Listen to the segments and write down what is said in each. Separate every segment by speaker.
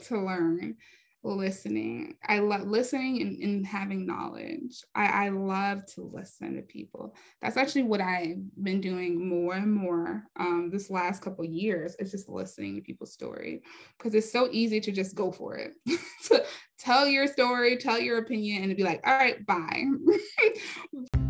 Speaker 1: to learn listening. I love listening and, and having knowledge. I, I love to listen to people. That's actually what I've been doing more and more um, this last couple years. It's just listening to people's story because it's so easy to just go for it. to tell your story, tell your opinion, and be like, all right, bye.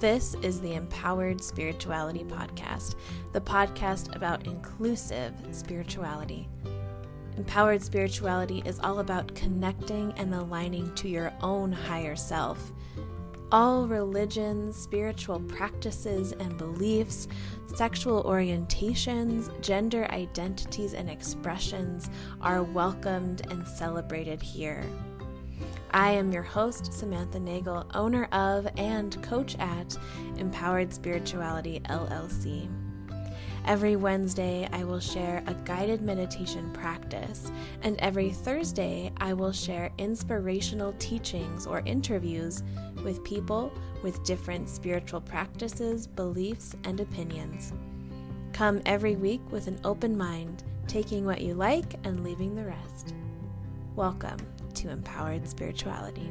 Speaker 2: This is the Empowered Spirituality Podcast, the podcast about inclusive spirituality. Empowered spirituality is all about connecting and aligning to your own higher self. All religions, spiritual practices and beliefs, sexual orientations, gender identities, and expressions are welcomed and celebrated here. I am your host, Samantha Nagel, owner of and coach at Empowered Spirituality LLC. Every Wednesday, I will share a guided meditation practice, and every Thursday, I will share inspirational teachings or interviews with people with different spiritual practices, beliefs, and opinions. Come every week with an open mind, taking what you like and leaving the rest. Welcome to empowered spirituality.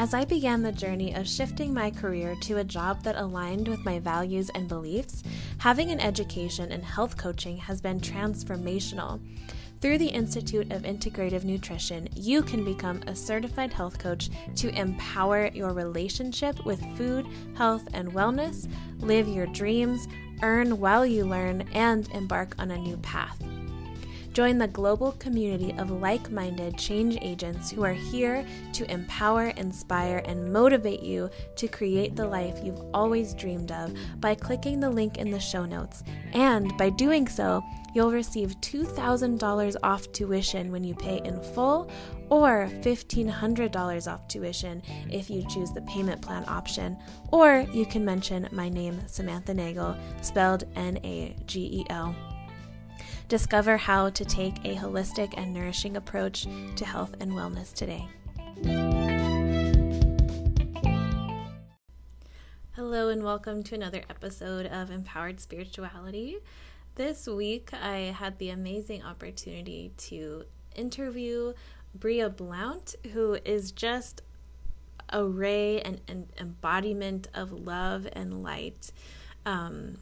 Speaker 2: As I began the journey of shifting my career to a job that aligned with my values and beliefs, having an education in health coaching has been transformational. Through the Institute of Integrative Nutrition, you can become a certified health coach to empower your relationship with food, health, and wellness, live your dreams, earn while you learn, and embark on a new path. Join the global community of like minded change agents who are here to empower, inspire, and motivate you to create the life you've always dreamed of by clicking the link in the show notes. And by doing so, you'll receive $2,000 off tuition when you pay in full or $1,500 off tuition if you choose the payment plan option. Or you can mention my name, Samantha Nagel, spelled N A G E L. Discover how to take a holistic and nourishing approach to health and wellness today. Hello, and welcome to another episode of Empowered Spirituality. This week, I had the amazing opportunity to interview Bria Blount, who is just a ray and an embodiment of love and light. Um,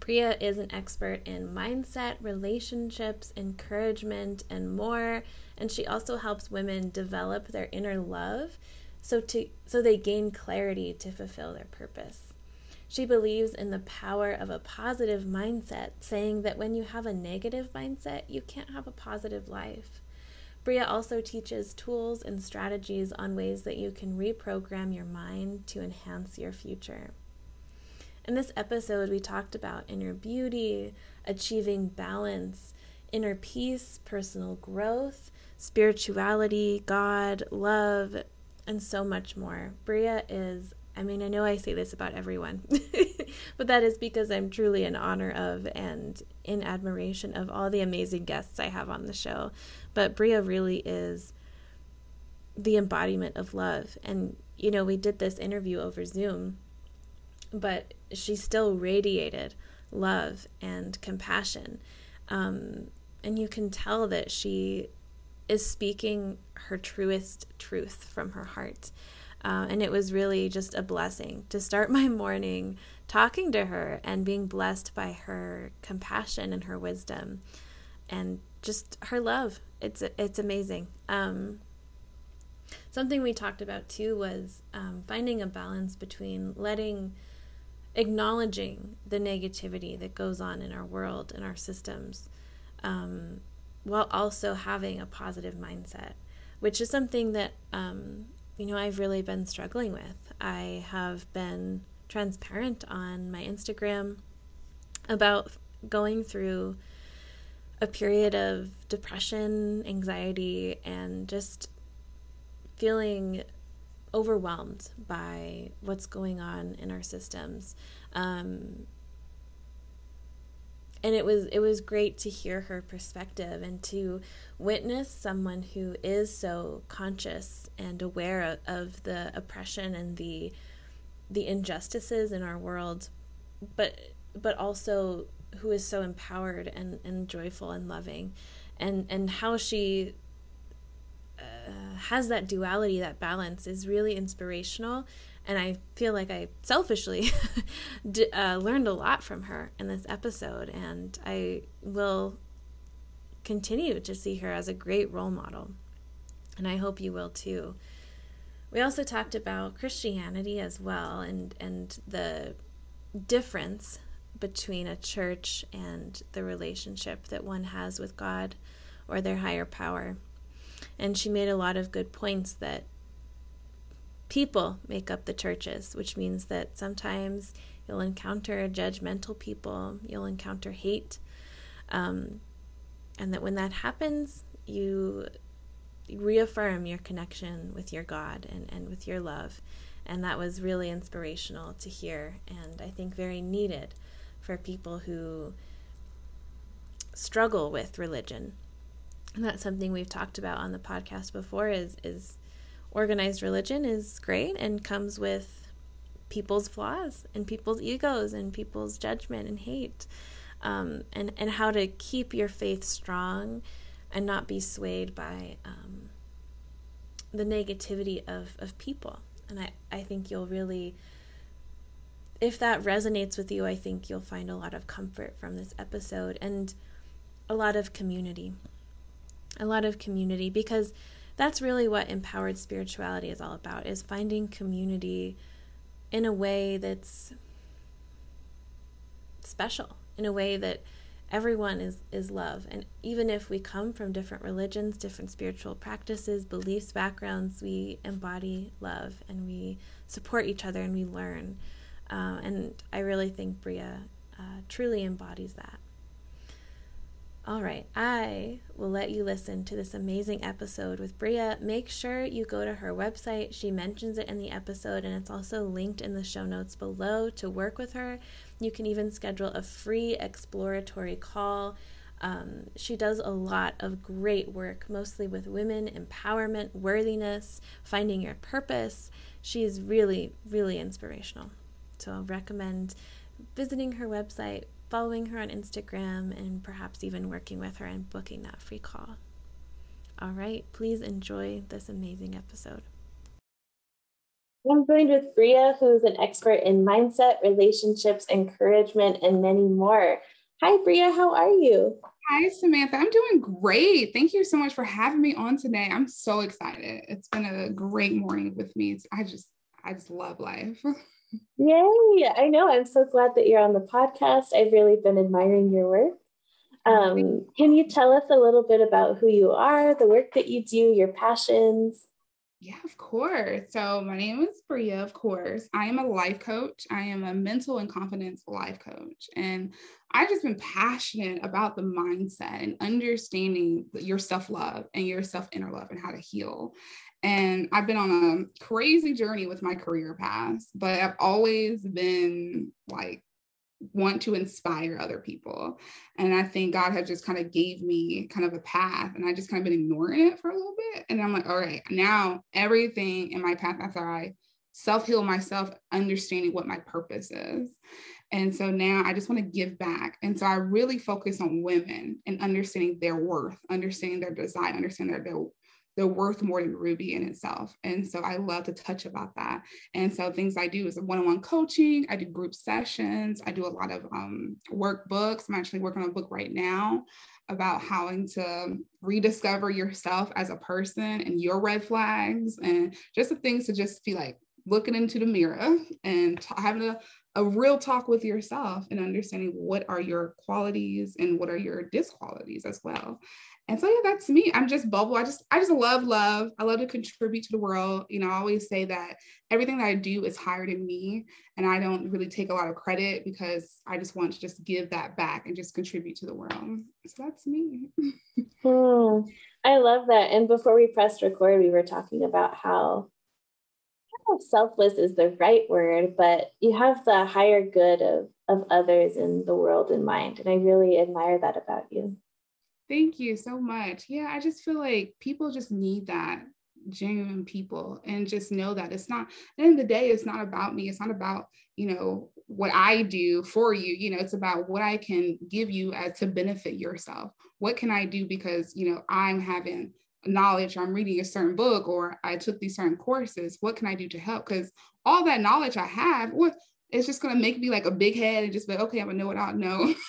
Speaker 2: Bria is an expert in mindset, relationships, encouragement, and more. And she also helps women develop their inner love so to so they gain clarity to fulfill their purpose. She believes in the power of a positive mindset, saying that when you have a negative mindset, you can't have a positive life. Bria also teaches tools and strategies on ways that you can reprogram your mind to enhance your future. In this episode, we talked about inner beauty, achieving balance, inner peace, personal growth, spirituality, God, love, and so much more. Bria is, I mean, I know I say this about everyone, but that is because I'm truly in honor of and in admiration of all the amazing guests I have on the show. But Bria really is the embodiment of love. And, you know, we did this interview over Zoom but she still radiated love and compassion. Um, and you can tell that she is speaking her truest truth from her heart. Uh, and it was really just a blessing to start my morning talking to her and being blessed by her compassion and her wisdom and just her love. It's it's amazing. Um, something we talked about too was um, finding a balance between letting acknowledging the negativity that goes on in our world and our systems um, while also having a positive mindset which is something that um, you know i've really been struggling with. I have been transparent on my instagram about going through a period of depression anxiety and just feeling overwhelmed by what's going on in our systems. Um, and it was it was great to hear her perspective and to witness someone who is so conscious and aware of, of the oppression and the the injustices in our world but but also who is so empowered and, and joyful and loving and and how she uh, has that duality that balance is really inspirational and I feel like I selfishly d- uh, learned a lot from her in this episode, and I will continue to see her as a great role model. And I hope you will too. We also talked about Christianity as well and, and the difference between a church and the relationship that one has with God or their higher power. And she made a lot of good points that people make up the churches, which means that sometimes you'll encounter judgmental people, you'll encounter hate, um, and that when that happens, you reaffirm your connection with your God and, and with your love. And that was really inspirational to hear, and I think very needed for people who struggle with religion. And that's something we've talked about on the podcast before is is organized religion is great and comes with people's flaws and people's egos and people's judgment and hate um, and and how to keep your faith strong and not be swayed by um, the negativity of, of people. And I, I think you'll really if that resonates with you i think you'll find a lot of comfort from this episode and a lot of community a lot of community because that's really what empowered spirituality is all about is finding community in a way that's special in a way that everyone is is love. And even if we come from different religions different spiritual practices beliefs backgrounds we embody love and we support each other and we learn. Uh, and i really think bria uh, truly embodies that all right, I will let you listen to this amazing episode with Bria. Make sure you go to her website. She mentions it in the episode, and it's also linked in the show notes below to work with her. You can even schedule a free exploratory call. Um, she does a lot of great work, mostly with women, empowerment, worthiness, finding your purpose. She is really, really inspirational. So I'll recommend visiting her website, following her on Instagram, and perhaps even working with her and booking that free call. All right, please enjoy this amazing episode.
Speaker 3: I'm joined with Bria, who's an expert in mindset, relationships, encouragement, and many more. Hi, Bria, how are you?
Speaker 1: Hi, Samantha. I'm doing great. Thank you so much for having me on today. I'm so excited. It's been a great morning with me. I just, I just love life.
Speaker 3: Yay! I know. I'm so glad that you're on the podcast. I've really been admiring your work. Um, can you tell us a little bit about who you are, the work that you do, your passions?
Speaker 1: Yeah, of course. So, my name is Bria, of course. I am a life coach. I am a mental and confidence life coach. And I've just been passionate about the mindset and understanding your self love and your self inner love and how to heal. And I've been on a crazy journey with my career path, but I've always been like, want to inspire other people. And I think God had just kind of gave me kind of a path and I just kind of been ignoring it for a little bit. And I'm like, all right, now everything in my path after I self-heal myself, understanding what my purpose is. And so now I just want to give back. And so I really focus on women and understanding their worth, understanding their design, understanding their, their they're worth more than Ruby in itself. And so I love to touch about that. And so things I do is one-on-one coaching, I do group sessions, I do a lot of um, workbooks. I'm actually working on a book right now about how to rediscover yourself as a person and your red flags and just the things to just be like looking into the mirror and t- having a, a real talk with yourself and understanding what are your qualities and what are your disqualities as well and so yeah, that's me. I'm just bubble. I just I just love love. I love to contribute to the world. You know, I always say that everything that I do is higher than me. And I don't really take a lot of credit because I just want to just give that back and just contribute to the world. So that's me.
Speaker 3: Hmm. I love that. And before we pressed record, we were talking about how
Speaker 2: know if selfless is the right word, but you have the higher good of, of others in the world in mind. And I really admire that about you.
Speaker 1: Thank you so much. Yeah, I just feel like people just need that genuine people and just know that it's not the end of the day it's not about me it's not about you know what i do for you you know it's about what i can give you as to benefit yourself what can i do because you know i'm having knowledge or i'm reading a certain book or i took these certain courses what can i do to help? Because all that knowledge i have what it's just to make me like a big head and just be like, okay i'm gonna know what i know.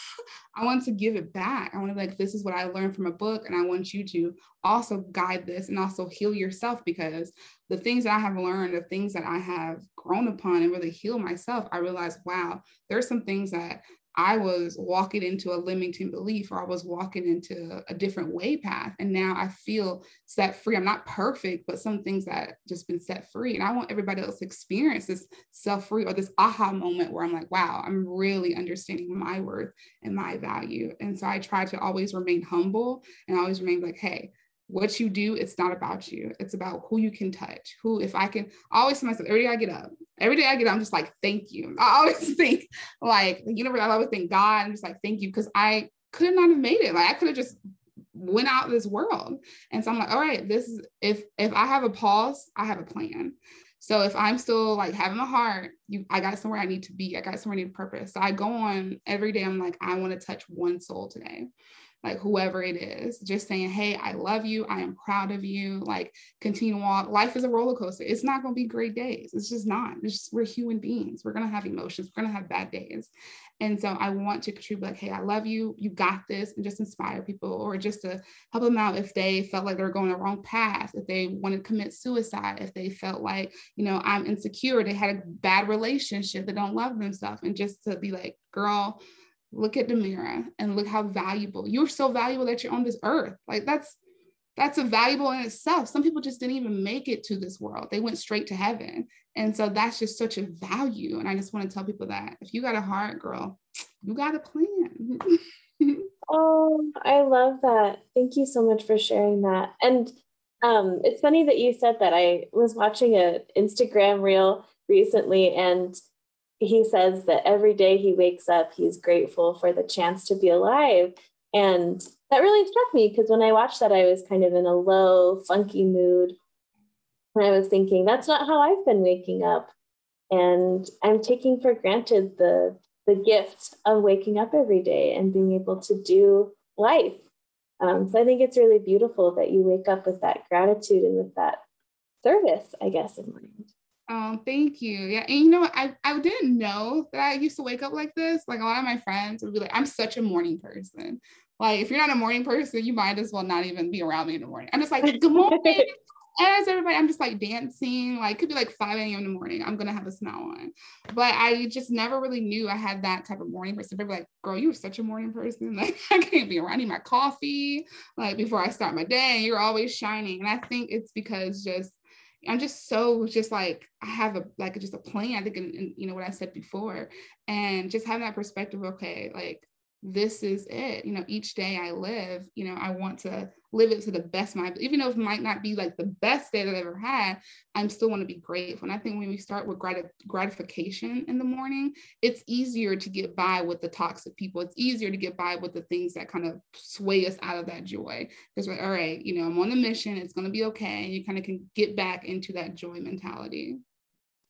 Speaker 1: I want to give it back. I want to like this is what i learned from a book and i want you to also guide this and also heal yourself because the things that i have learned the things that i have grown upon and really heal myself i realized wow there's some things that I was walking into a limiting belief or I was walking into a different way path. And now I feel set free. I'm not perfect, but some things that just been set free. And I want everybody else to experience this self free or this aha moment where I'm like, wow, I'm really understanding my worth and my value. And so I try to always remain humble and always remain like, hey, what you do, it's not about you. It's about who you can touch. Who, if I can, always tell myself every day I get up, every day I get I'm just like, thank you. I always think like the universe, I always think God, I'm just like, thank you. Cause I could not have made it. Like I could have just went out this world. And so I'm like, all right, this is if if I have a pause, I have a plan. So if I'm still like having a heart, you I got somewhere I need to be. I got somewhere I need purpose. So I go on every day. I'm like, I want to touch one soul today like whoever it is, just saying, Hey, I love you. I am proud of you. Like, continue on. Life is a roller coaster. It's not going to be great days. It's just not. It's just, we're human beings. We're going to have emotions. We're going to have bad days. And so I want to contribute, like, Hey, I love you. You got this. And just inspire people or just to help them out if they felt like they're going the wrong path, if they want to commit suicide, if they felt like, you know, I'm insecure, they had a bad relationship, they don't love themselves. And just to be like, girl, look at mirror and look how valuable. You're so valuable that you're on this earth. Like that's that's a valuable in itself. Some people just didn't even make it to this world. They went straight to heaven. And so that's just such a value. And i just want to tell people that if you got a heart girl you got a plan.
Speaker 2: Oh i love that. Thank you so much for sharing that. And um, it's funny that you said that. I was watching an instagram reel recently and he says that every day he wakes up, he's grateful for the chance to be alive. And that really struck me because when I watched that, I was kind of in a low, funky mood. And I was thinking, that's not how I've been waking up. And I'm taking for granted the, the gift of waking up every day and being able to do life. Um, so I think it's really beautiful that you wake up with that gratitude and with that service, I guess, in mind.
Speaker 1: Um, thank you. Yeah. And you know, I, I didn't know that I used to wake up like this. Like a lot of my friends would be like, I'm such a morning person. Like, if you're not a morning person, you might as well not even be around me in the morning. I'm just like, good morning. As everybody, I'm just like dancing, like could be like 5 a.m. in the morning. I'm gonna have a smile on. But I just never really knew I had that type of morning person. People like, girl, you're such a morning person. Like I can't be around. I need my coffee like before I start my day. You're always shining. And I think it's because just I'm just so just like I have a like just a plan. I think in, in, you know what I said before, and just having that perspective. Okay, like this is it. You know, each day I live, you know, I want to live it to the best my even though it might not be like the best day that I've ever had, I'm still want to be grateful. And I think when we start with grat- gratification in the morning, it's easier to get by with the toxic people. It's easier to get by with the things that kind of sway us out of that joy. Because we're all right, you know, I'm on a mission, it's gonna be okay. And you kind of can get back into that joy mentality.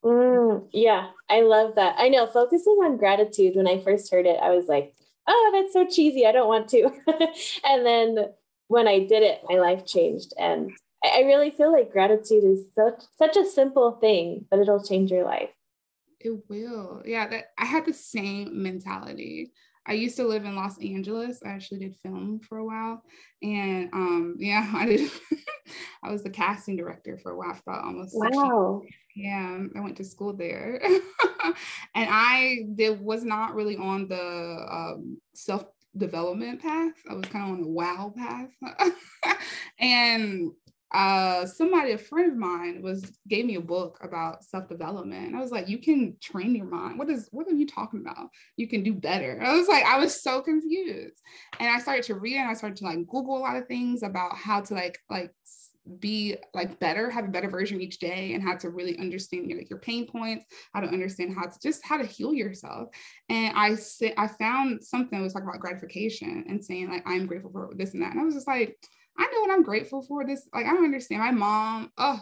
Speaker 2: Mm, yeah, I love that. I know focusing on gratitude, when I first heard it, I was like, oh, that's so cheesy. I don't want to. and then when I did it, my life changed. And I really feel like gratitude is such such a simple thing, but it'll change your life.
Speaker 1: It will. Yeah, that I had the same mentality. I used to live in Los Angeles. I actually did film for a while. And um, yeah, I did I was the casting director for a while for almost
Speaker 2: wow.
Speaker 1: Yeah, I went to school there. and I was not really on the um, self development path. I was kind of on the wow path. and uh, somebody, a friend of mine, was gave me a book about self development. I was like, you can train your mind. What is what are you talking about? You can do better. I was like, I was so confused, and I started to read and I started to like Google a lot of things about how to like like be like better, have a better version each day, and how to really understand your, like your pain points, how to understand how to just how to heal yourself. And I said I found something that was talking about gratification and saying like I'm grateful for this and that, and I was just like, I know what I'm grateful for. This like I don't understand. My mom, oh,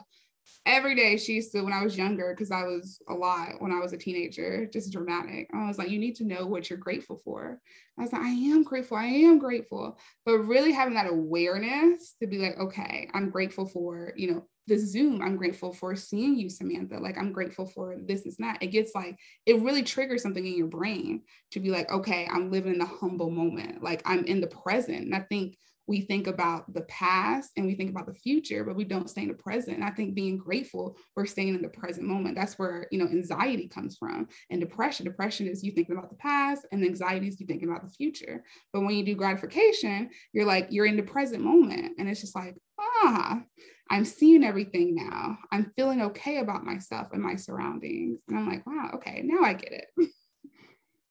Speaker 1: every day she used to when I was younger, because I was a lot when I was a teenager, just dramatic. I was like, you need to know what you're grateful for. I was like, I am grateful, I am grateful. But really having that awareness to be like, okay, I'm grateful for, you know, the Zoom. I'm grateful for seeing you, Samantha. Like, I'm grateful for this is not. It gets like, it really triggers something in your brain to be like, okay, I'm living in the humble moment. Like, I'm in the present. And I think we think about the past and we think about the future, but we don't stay in the present. And I think being grateful, we're staying in the present moment. That's where, you know, anxiety comes from. And depression, depression is you thinking about the past and anxiety is you thinking about the future. But when you do gratification, you're like, you're in the present moment. And it's just like, ah, I'm seeing everything now. I'm feeling okay about myself and my surroundings. And I'm like, wow, okay, now I get it.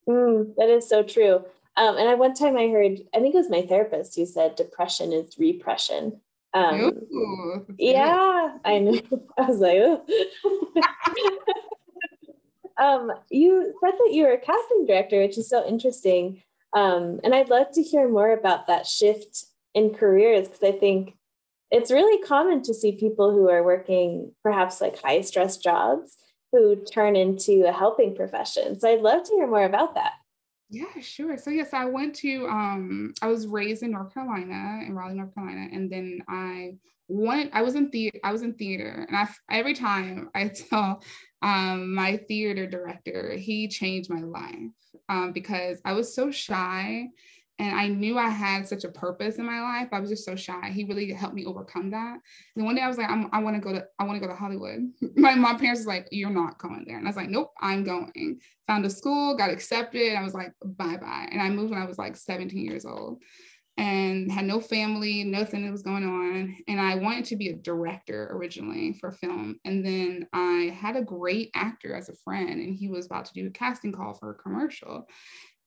Speaker 2: Mm, that is so true. Um, and at one time I heard, I think it was my therapist who said depression is repression. Um, Ooh, yeah, I know. I was like, um, you said that you were a casting director, which is so interesting. Um, and I'd love to hear more about that shift in careers because I think it's really common to see people who are working perhaps like high stress jobs who turn into a helping profession. So I'd love to hear more about that.
Speaker 1: Yeah, sure. So yes, I went to um I was raised in North Carolina, in Raleigh, North Carolina, and then I went I was in theater I was in theater and I every time I tell um my theater director, he changed my life um because I was so shy and I knew I had such a purpose in my life. I was just so shy. He really helped me overcome that. And one day I was like, i want to go to, I want to go to Hollywood. my mom parents was like, you're not going there. And I was like, nope, I'm going. Found a school, got accepted. I was like, bye bye. And I moved when I was like 17 years old and had no family, nothing that was going on. And I wanted to be a director originally for film. And then I had a great actor as a friend, and he was about to do a casting call for a commercial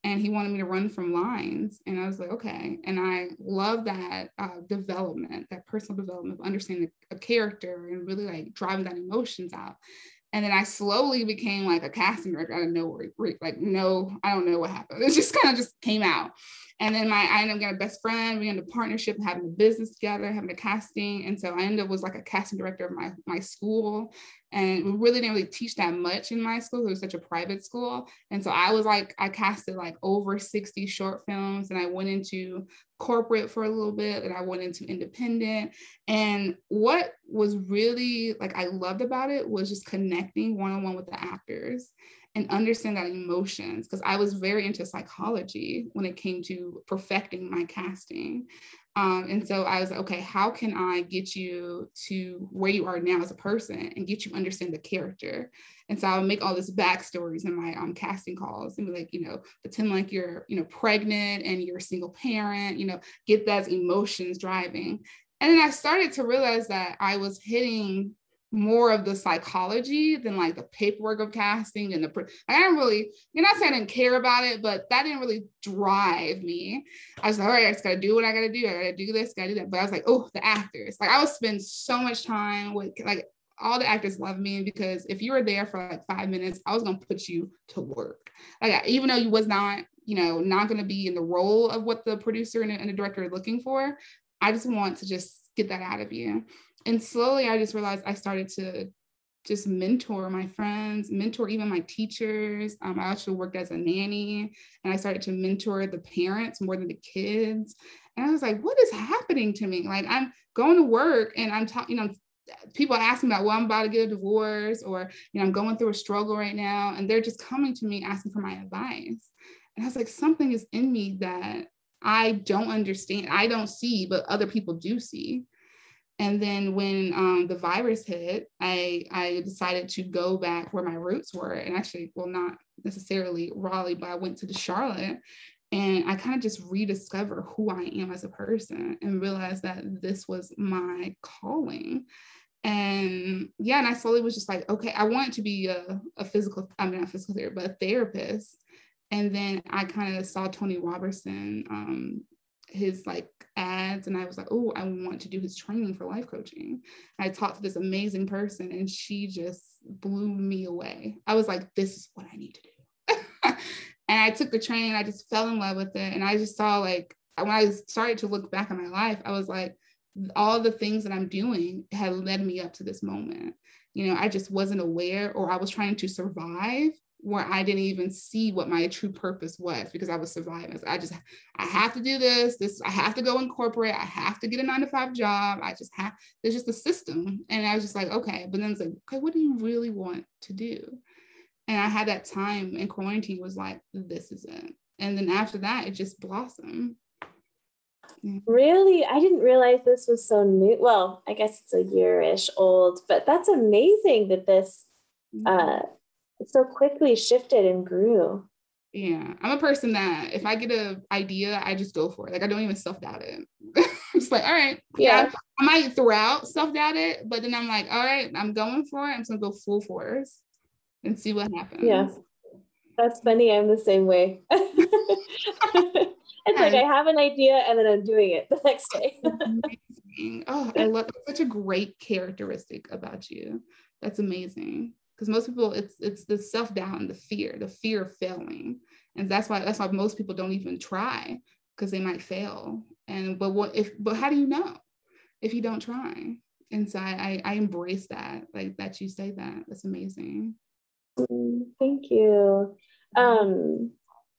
Speaker 1: and he wanted me to run from lines and i was like okay and i love that uh, development that personal development of understanding a character and really like driving that emotions out and then I slowly became like a casting director out of nowhere. Like, no, I don't know what happened. It just kind of just came out. And then my I ended up getting a best friend. We ended up partnership, having a business together, having a casting. And so I ended up was like a casting director of my my school. And we really didn't really teach that much in my school. It was such a private school. And so I was like, I casted like over 60 short films and I went into corporate for a little bit and I went into independent. And what was really like I loved about it was just connecting one-on-one with the actors and understand that emotions because I was very into psychology when it came to perfecting my casting. Um, and so I was like, okay, how can I get you to where you are now as a person and get you understand the character? And so I would make all this backstories in my um, casting calls and be like, you know, pretend like you're, you know, pregnant and you're a single parent, you know, get those emotions driving. And then I started to realize that I was hitting more of the psychology than like the paperwork of casting and the like I didn't really you're not saying I didn't care about it, but that didn't really drive me. I was like, all right, I just gotta do what I gotta do. I gotta do this, gotta do that. But I was like, oh, the actors. Like I would spend so much time with like all the actors love me because if you were there for like five minutes, I was gonna put you to work. Like even though you was not, you know, not gonna be in the role of what the producer and, and the director are looking for, I just want to just get that out of you and slowly I just realized I started to just mentor my friends, mentor even my teachers. Um, I actually worked as a nanny and I started to mentor the parents more than the kids. And I was like, what is happening to me? Like I'm going to work and I'm talking, you know, people ask me about, well, I'm about to get a divorce or, you know, I'm going through a struggle right now. And they're just coming to me asking for my advice. And I was like, something is in me that I don't understand. I don't see, but other people do see. And then when um, the virus hit, I, I decided to go back where my roots were. And actually, well, not necessarily Raleigh, but I went to the Charlotte and I kind of just rediscover who I am as a person and realize that this was my calling. And yeah, and I slowly was just like, okay, I want to be a, a physical, I mean, not physical therapist, but a therapist. And then I kind of saw Tony Roberson um, his like ads and I was like, oh, I want to do his training for life coaching. And I talked to this amazing person and she just blew me away. I was like, this is what I need to do. and I took the training, I just fell in love with it. And I just saw like when I started to look back at my life, I was like, all the things that I'm doing had led me up to this moment. You know, I just wasn't aware or I was trying to survive where I didn't even see what my true purpose was because I was surviving. So I just, I have to do this. This, I have to go incorporate. I have to get a nine to five job. I just have, there's just a system. And I was just like, okay. But then it's like, okay, what do you really want to do? And I had that time in quarantine was like, this is it. And then after that, it just blossomed.
Speaker 2: Really? I didn't realize this was so new. Well, I guess it's a year-ish old, but that's amazing that this uh, so quickly shifted and grew.
Speaker 1: Yeah, I'm a person that if I get an idea, I just go for it. Like I don't even self doubt it. I'm just like, all right, yeah. yeah. I might throw out self doubt it, but then I'm like, all right, I'm going for it. I'm just gonna go full force and see what happens.
Speaker 2: Yeah, that's funny. I'm the same way. it's like I have an idea and then I'm doing it the next day.
Speaker 1: oh, I love such a great characteristic about you. That's amazing. Because most people, it's it's the self doubt and the fear, the fear of failing, and that's why that's why most people don't even try because they might fail. And but what if? But how do you know if you don't try? And so I I, I embrace that like that you say that. That's amazing.
Speaker 2: Mm, thank you. Um,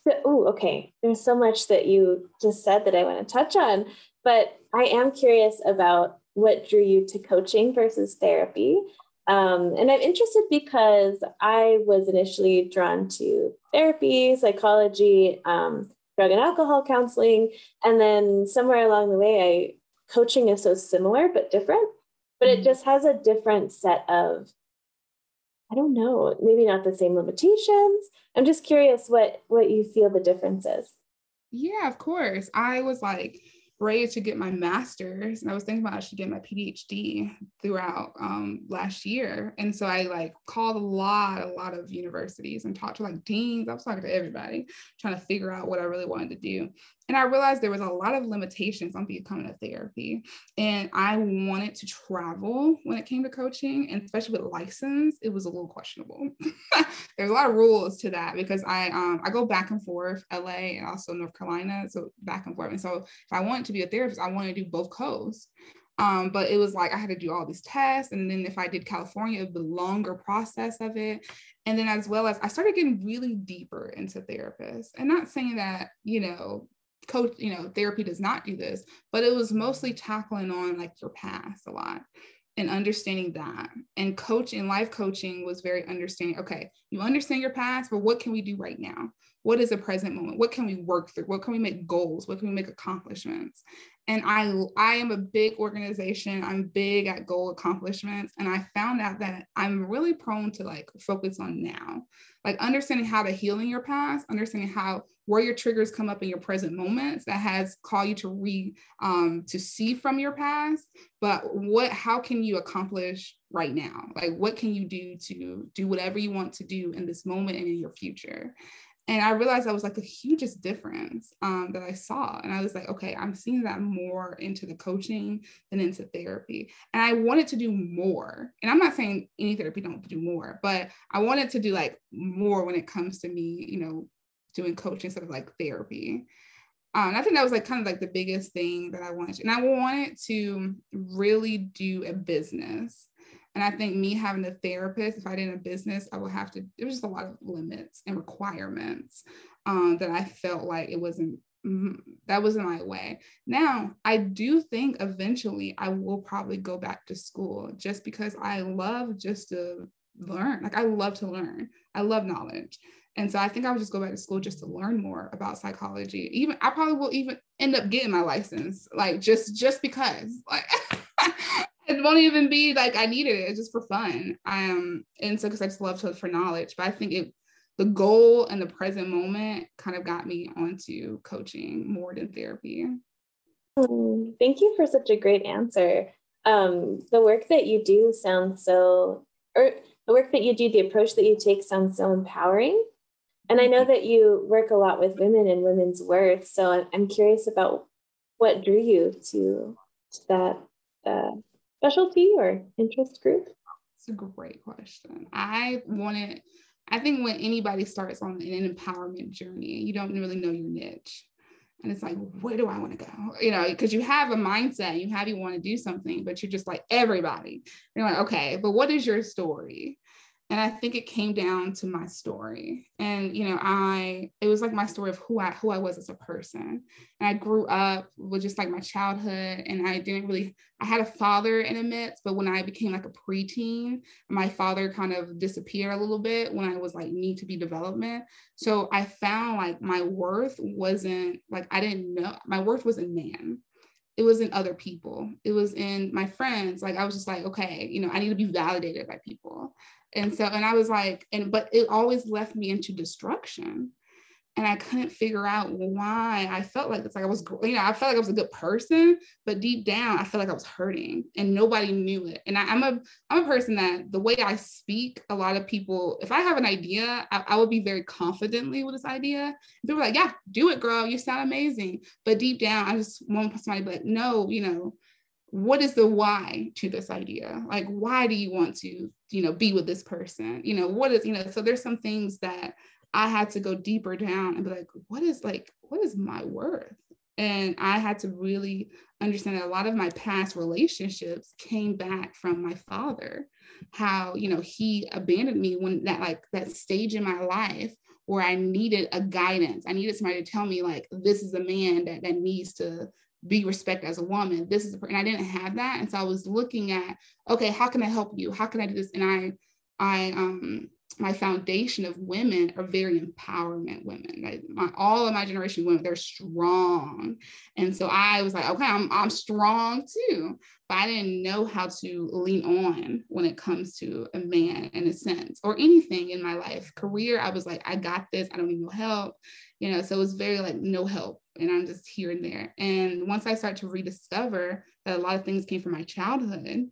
Speaker 2: so, oh, okay. There's so much that you just said that I want to touch on, but I am curious about what drew you to coaching versus therapy. Um, and I'm interested because I was initially drawn to therapy, psychology, um, drug and alcohol counseling, and then somewhere along the way, I coaching is so similar but different, but it mm-hmm. just has a different set of I don't know, maybe not the same limitations. I'm just curious what what you feel the difference is.
Speaker 1: Yeah, of course. I was like ready to get my master's and I was thinking about I should get my PhD throughout um, last year. And so I like called a lot, a lot of universities and talked to like deans. I was talking to everybody, trying to figure out what I really wanted to do. And I realized there was a lot of limitations on becoming a therapy. And I wanted to travel when it came to coaching, and especially with license, it was a little questionable. There's a lot of rules to that because I um, I go back and forth, LA and also North Carolina. So back and forth. And so if I to be a therapist, I wanted to do both coasts. Um, but it was like I had to do all these tests. And then if I did California, the longer process of it. And then as well as I started getting really deeper into therapists. And not saying that, you know, coach, you know, therapy does not do this, but it was mostly tackling on like your past a lot and understanding that. And coaching, life coaching was very understanding. Okay, you understand your past, but what can we do right now? What is a present moment? What can we work through? What can we make goals? What can we make accomplishments? And I I am a big organization. I'm big at goal accomplishments. And I found out that I'm really prone to like focus on now. Like understanding how to heal in your past, understanding how where your triggers come up in your present moments that has called you to re um, to see from your past but what how can you accomplish right now? Like what can you do to do whatever you want to do in this moment and in your future? And i realized that was like the hugest difference um, that i saw. And i was like okay i'm seeing that more into the coaching than into therapy. And i wanted to do more. And i'm not saying any therapy don't do more but i wanted to do like more when it comes to me you know doing coaching instead of like therapy. Um, I think that was like kind of like the biggest thing that I wanted to, and I wanted to really do a business. And I think me having a therapist, if I did a business, I would have to, there was just a lot of limits and requirements um, that I felt like it wasn't, mm, that wasn't my way. Now, I do think eventually I will probably go back to school just because I love just to learn. Like I love to learn, I love knowledge. And so I think I would just go back to school just to learn more about psychology. Even I probably will even end up getting my license, like just just because. Like it won't even be like I needed it, it's just for fun. Um, and so because I just love to for knowledge. But I think it the goal and the present moment kind of got me onto coaching more than therapy.
Speaker 2: Mm, thank you for such a great answer. Um, the work that you do sounds so, or the work that you do, the approach that you take sounds so empowering. And I know that you work a lot with women and women's worth. So I'm curious about what drew you to, to that uh, specialty or interest group?
Speaker 1: It's a great question. I wanted, I think when anybody starts on an empowerment journey, you don't really know your niche. And it's like, where do I want to go? You know, because you have a mindset, you have you want to do something, but you're just like everybody. You're like, okay, but what is your story? And i think it came down to my story. And you know i it was like my story of who i who i was as a person. And i grew up with just like my childhood and i didn't really i had a father in the midst but when i became like a preteen my father kind of disappeared a little bit when i was like need to be development. So i found like my worth wasn't like i didn't know my worth was in man it was in other people. It was in my friends. Like i was just like okay you know i need to be validated by people. And so and i was like and but it always left me into destruction and I couldn't figure out why I felt like it's like I was, you know, I felt like I was a good person, but deep down I felt like I was hurting and nobody knew it. And I, am a, I'm a person that the way I speak, a lot of people, if I have an idea, I, I would be very confidently with this idea. People are like, yeah, do it, girl. You sound amazing. But deep down, I just want somebody to be like, no, you know, what is the why to this idea like why do you want to you know be with this person you know what is you know so there's some things that i had to go deeper down and be like what is like what is my worth and i had to really understand that a lot of my past relationships came back from my father how you know he abandoned me when that like that stage in my life where i needed a guidance i needed somebody to tell me like this is a man that that needs to be respected as a woman. This is, and I didn't have that. And so I was looking at, okay, how can I help you? How can I do this? And I, I, um, my foundation of women are very empowerment women. My, all of my generation women, they're strong. And so I was like, okay, I'm, I'm strong too. But I didn't know how to lean on when it comes to a man in a sense or anything in my life. Career, I was like, I got this. I don't need no help. You know, so it was very like no help. And I'm just here and there. And once I start to rediscover that a lot of things came from my childhood,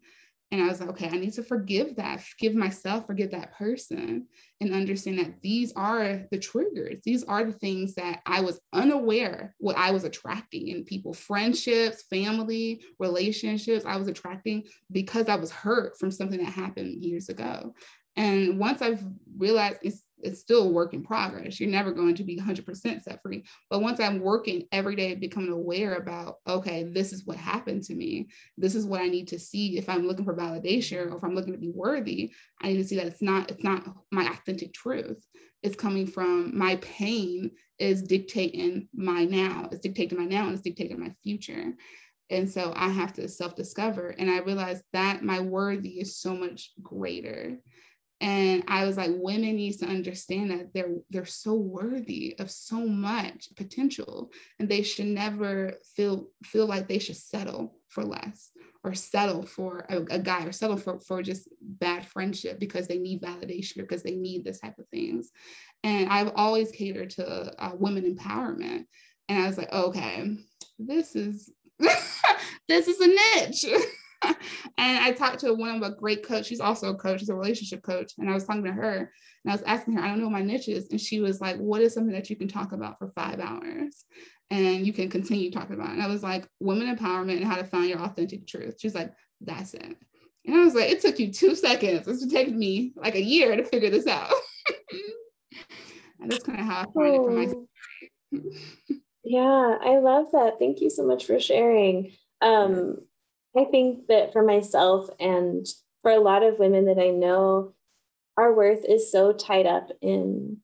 Speaker 1: and I was like, okay, I need to forgive that, forgive myself, forgive that person, and understand that these are the triggers. These are the things that I was unaware what I was attracting in people, friendships, family, relationships. I was attracting because I was hurt from something that happened years ago. And once I've realized it's it's still a work in progress. You're never going to be 100% set free. But once I'm working every day, becoming aware about, okay, this is what happened to me. This is what I need to see if I'm looking for validation or if I'm looking to be worthy. I need to see that it's not it's not my authentic truth. It's coming from my pain is dictating my now. It's dictating my now and it's dictating my future. And so I have to self discover. And I realized that my worthy is so much greater and i was like women need to understand that they're they're so worthy of so much potential and they should never feel feel like they should settle for less or settle for a, a guy or settle for, for just bad friendship because they need validation or because they need this type of things. And i've always catered to uh, women empowerment. And i was like okay this is this is a niche and I talked to one of a great coach. She's also a coach. She's a relationship coach. And I was talking to her and I was asking her, I don't know my niche is. And she was like, what is something that you can talk about for five hours? And you can continue talking about. And I was like, women empowerment and how to find your authentic truth. She's like, that's it. And I was like, it took you two seconds. It's taken me like a year to figure this out. and that's kind of how I find oh. it for myself.
Speaker 2: yeah, I love that. Thank you so much for sharing. Um, I think that for myself and for a lot of women that I know, our worth is so tied up in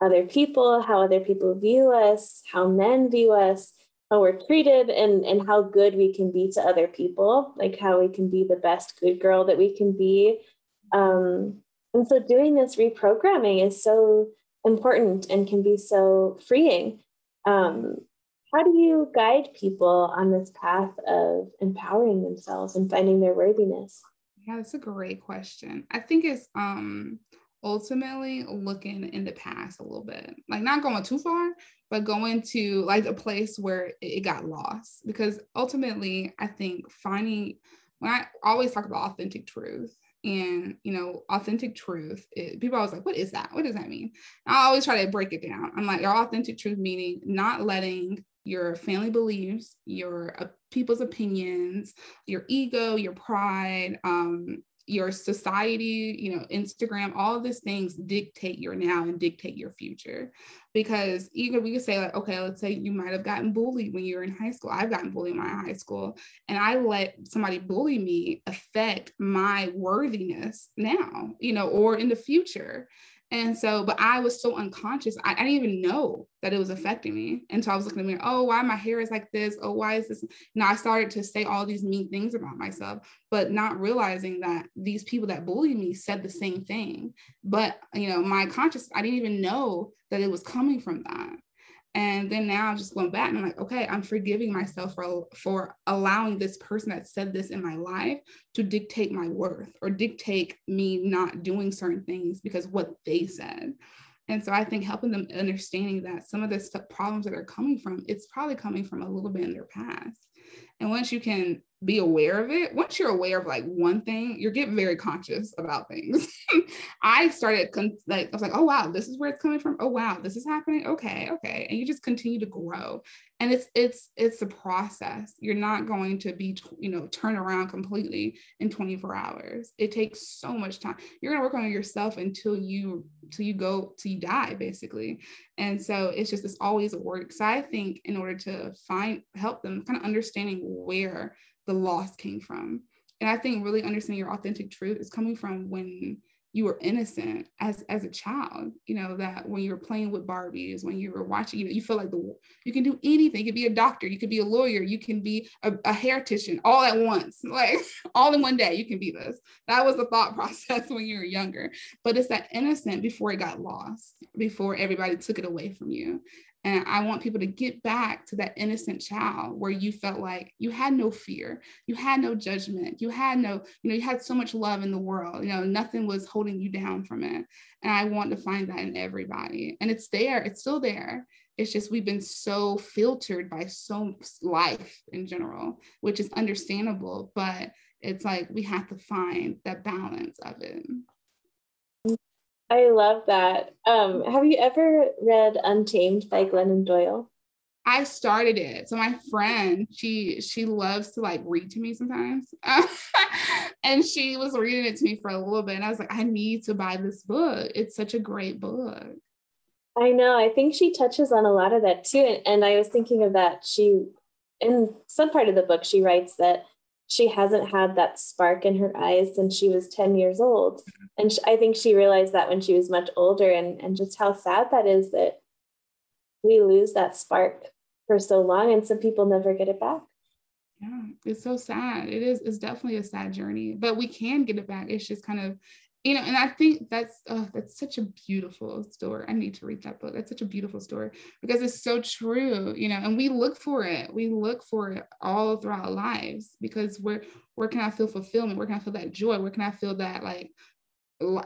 Speaker 2: other people, how other people view us, how men view us, how we're treated, and, and how good we can be to other people, like how we can be the best good girl that we can be. Um, and so doing this reprogramming is so important and can be so freeing. Um, how do you guide people on this path of empowering themselves and finding their worthiness?
Speaker 1: Yeah, that's a great question. I think it's um ultimately looking in the past a little bit, like not going too far, but going to like a place where it got lost. Because ultimately, I think finding when I always talk about authentic truth, and you know authentic truth it, people always like what is that what does that mean i always try to break it down i'm like your authentic truth meaning not letting your family beliefs, your uh, people's opinions, your ego, your pride, um, your society, you know, Instagram, all of these things dictate your now and dictate your future. Because even we could say, like, okay, let's say you might have gotten bullied when you were in high school. I've gotten bullied in my high school, and I let somebody bully me affect my worthiness now, you know, or in the future. And so, but I was so unconscious. I, I, didn't even know that it was affecting me until I was looking at me. Oh, why my hair is like this? Oh, why is this? Now I started to say all these mean things about myself, but not realizing that these people that bullied me said the same thing. But you know, my conscious, I didn't even know that it was coming from that. And then now I'm just going back and I'm like, okay, I'm forgiving myself for, for allowing this person that said this in my life to dictate my worth or dictate me not doing certain things because what they said. And so I think helping them understanding that some of the problems that are coming from, it's probably coming from a little bit in their past. And once you can be aware of it, once you're aware of like one thing, you're getting very conscious about things. I started con- like, I was like, oh wow, this is where it's coming from. Oh wow, this is happening. Okay, okay. And you just continue to grow. And it's it's it's a process. You're not going to be, you know, turn around completely in 24 hours. It takes so much time. You're gonna work on yourself until you till you go till you die, basically. And so it's just it's always a work. So I think in order to find help them kind of understanding where the loss came from. And I think really understanding your authentic truth is coming from when you were innocent as as a child you know that when you were playing with barbies when you were watching you know you feel like the you can do anything. You could be a doctor you could be a lawyer you can be a, a hairtician all at once like all in one day you can be this. That was the thought process when you were younger. But it's that innocent before it got lost before everybody took it away from you and I want people to get back to that innocent child where you felt like you had no fear, you had no judgment, you had no, you know, you had so much love in the world, you know, nothing was holding you down from it. And I want to find that in everybody. And it's there, it's still there. It's just we've been so filtered by so life in general, which is understandable, but it's like we have to find that balance of it.
Speaker 2: I love that. Um, have you ever read Untamed by Glennon Doyle?
Speaker 1: I started it. So my friend, she she loves to like read to me sometimes. and she was reading it to me for a little bit. And I was like, I need to buy this book. It's such a great book.
Speaker 2: I know. I think she touches on a lot of that too. And, and I was thinking of that. She in some part of the book, she writes that she hasn't had that spark in her eyes since she was 10 years old. Mm-hmm. And she, I think she realized that when she was much older and, and just how sad that is that we lose that spark for so long and some people never get it back.
Speaker 1: Yeah, it's so sad. It is, it's definitely a sad journey, but we can get it back. It's just kind of you know, and I think that's oh, that's such a beautiful story. I need to read that book. That's such a beautiful story because it's so true, you know, and we look for it. We look for it all throughout our lives because where where can I feel fulfillment? Where can I feel that joy? Where can I feel that like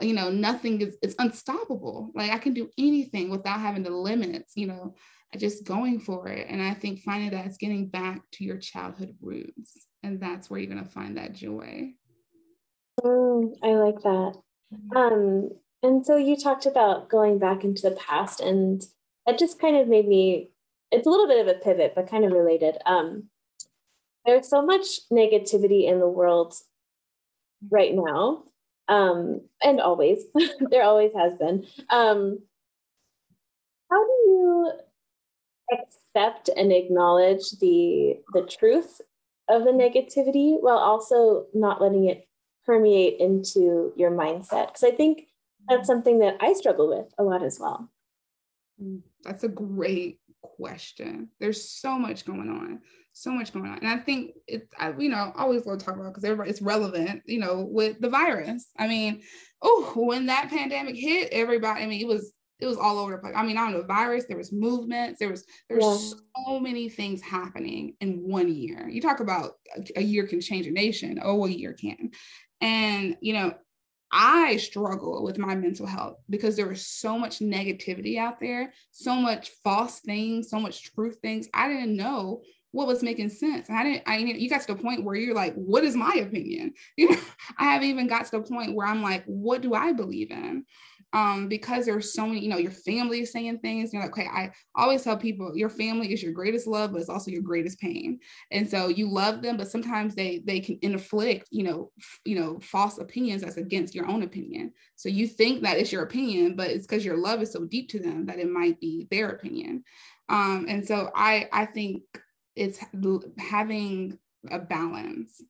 Speaker 1: you know nothing is it's unstoppable like i can do anything without having the limits you know just going for it and i think finding that's getting back to your childhood roots and that's where you're going to find that joy
Speaker 2: mm, i like that um, and so you talked about going back into the past, and that just kind of made me, it's a little bit of a pivot, but kind of related. Um, there's so much negativity in the world right now, um, and always, there always has been. Um, how do you accept and acknowledge the the truth of the negativity while also not letting it permeate into your mindset? Because I think that's something that I struggle with a lot as well.
Speaker 1: Mm, that's a great question. There's so much going on, so much going on, and I think it's I, you know always love to talk about because everybody it's relevant. You know, with the virus. I mean, oh, when that pandemic hit, everybody. I mean, it was it was all over the place. I mean, I don't know, virus, there was movements, there was there's yeah. so many things happening in one year. You talk about a, a year can change a nation. Oh, a year can. And, you know, I struggle with my mental health because there was so much negativity out there, so much false things, so much truth things. I didn't know what was making sense. And I didn't, I you got to the point where you're like, what is my opinion? You know, I haven't even got to the point where I'm like, what do I believe in? Um, because there's so many, you know, your family is saying things. You're like, okay, I always tell people your family is your greatest love, but it's also your greatest pain. And so you love them, but sometimes they they can inflict, you know, f- you know, false opinions that's against your own opinion. So you think that it's your opinion, but it's because your love is so deep to them that it might be their opinion. Um, and so I I think it's having a balance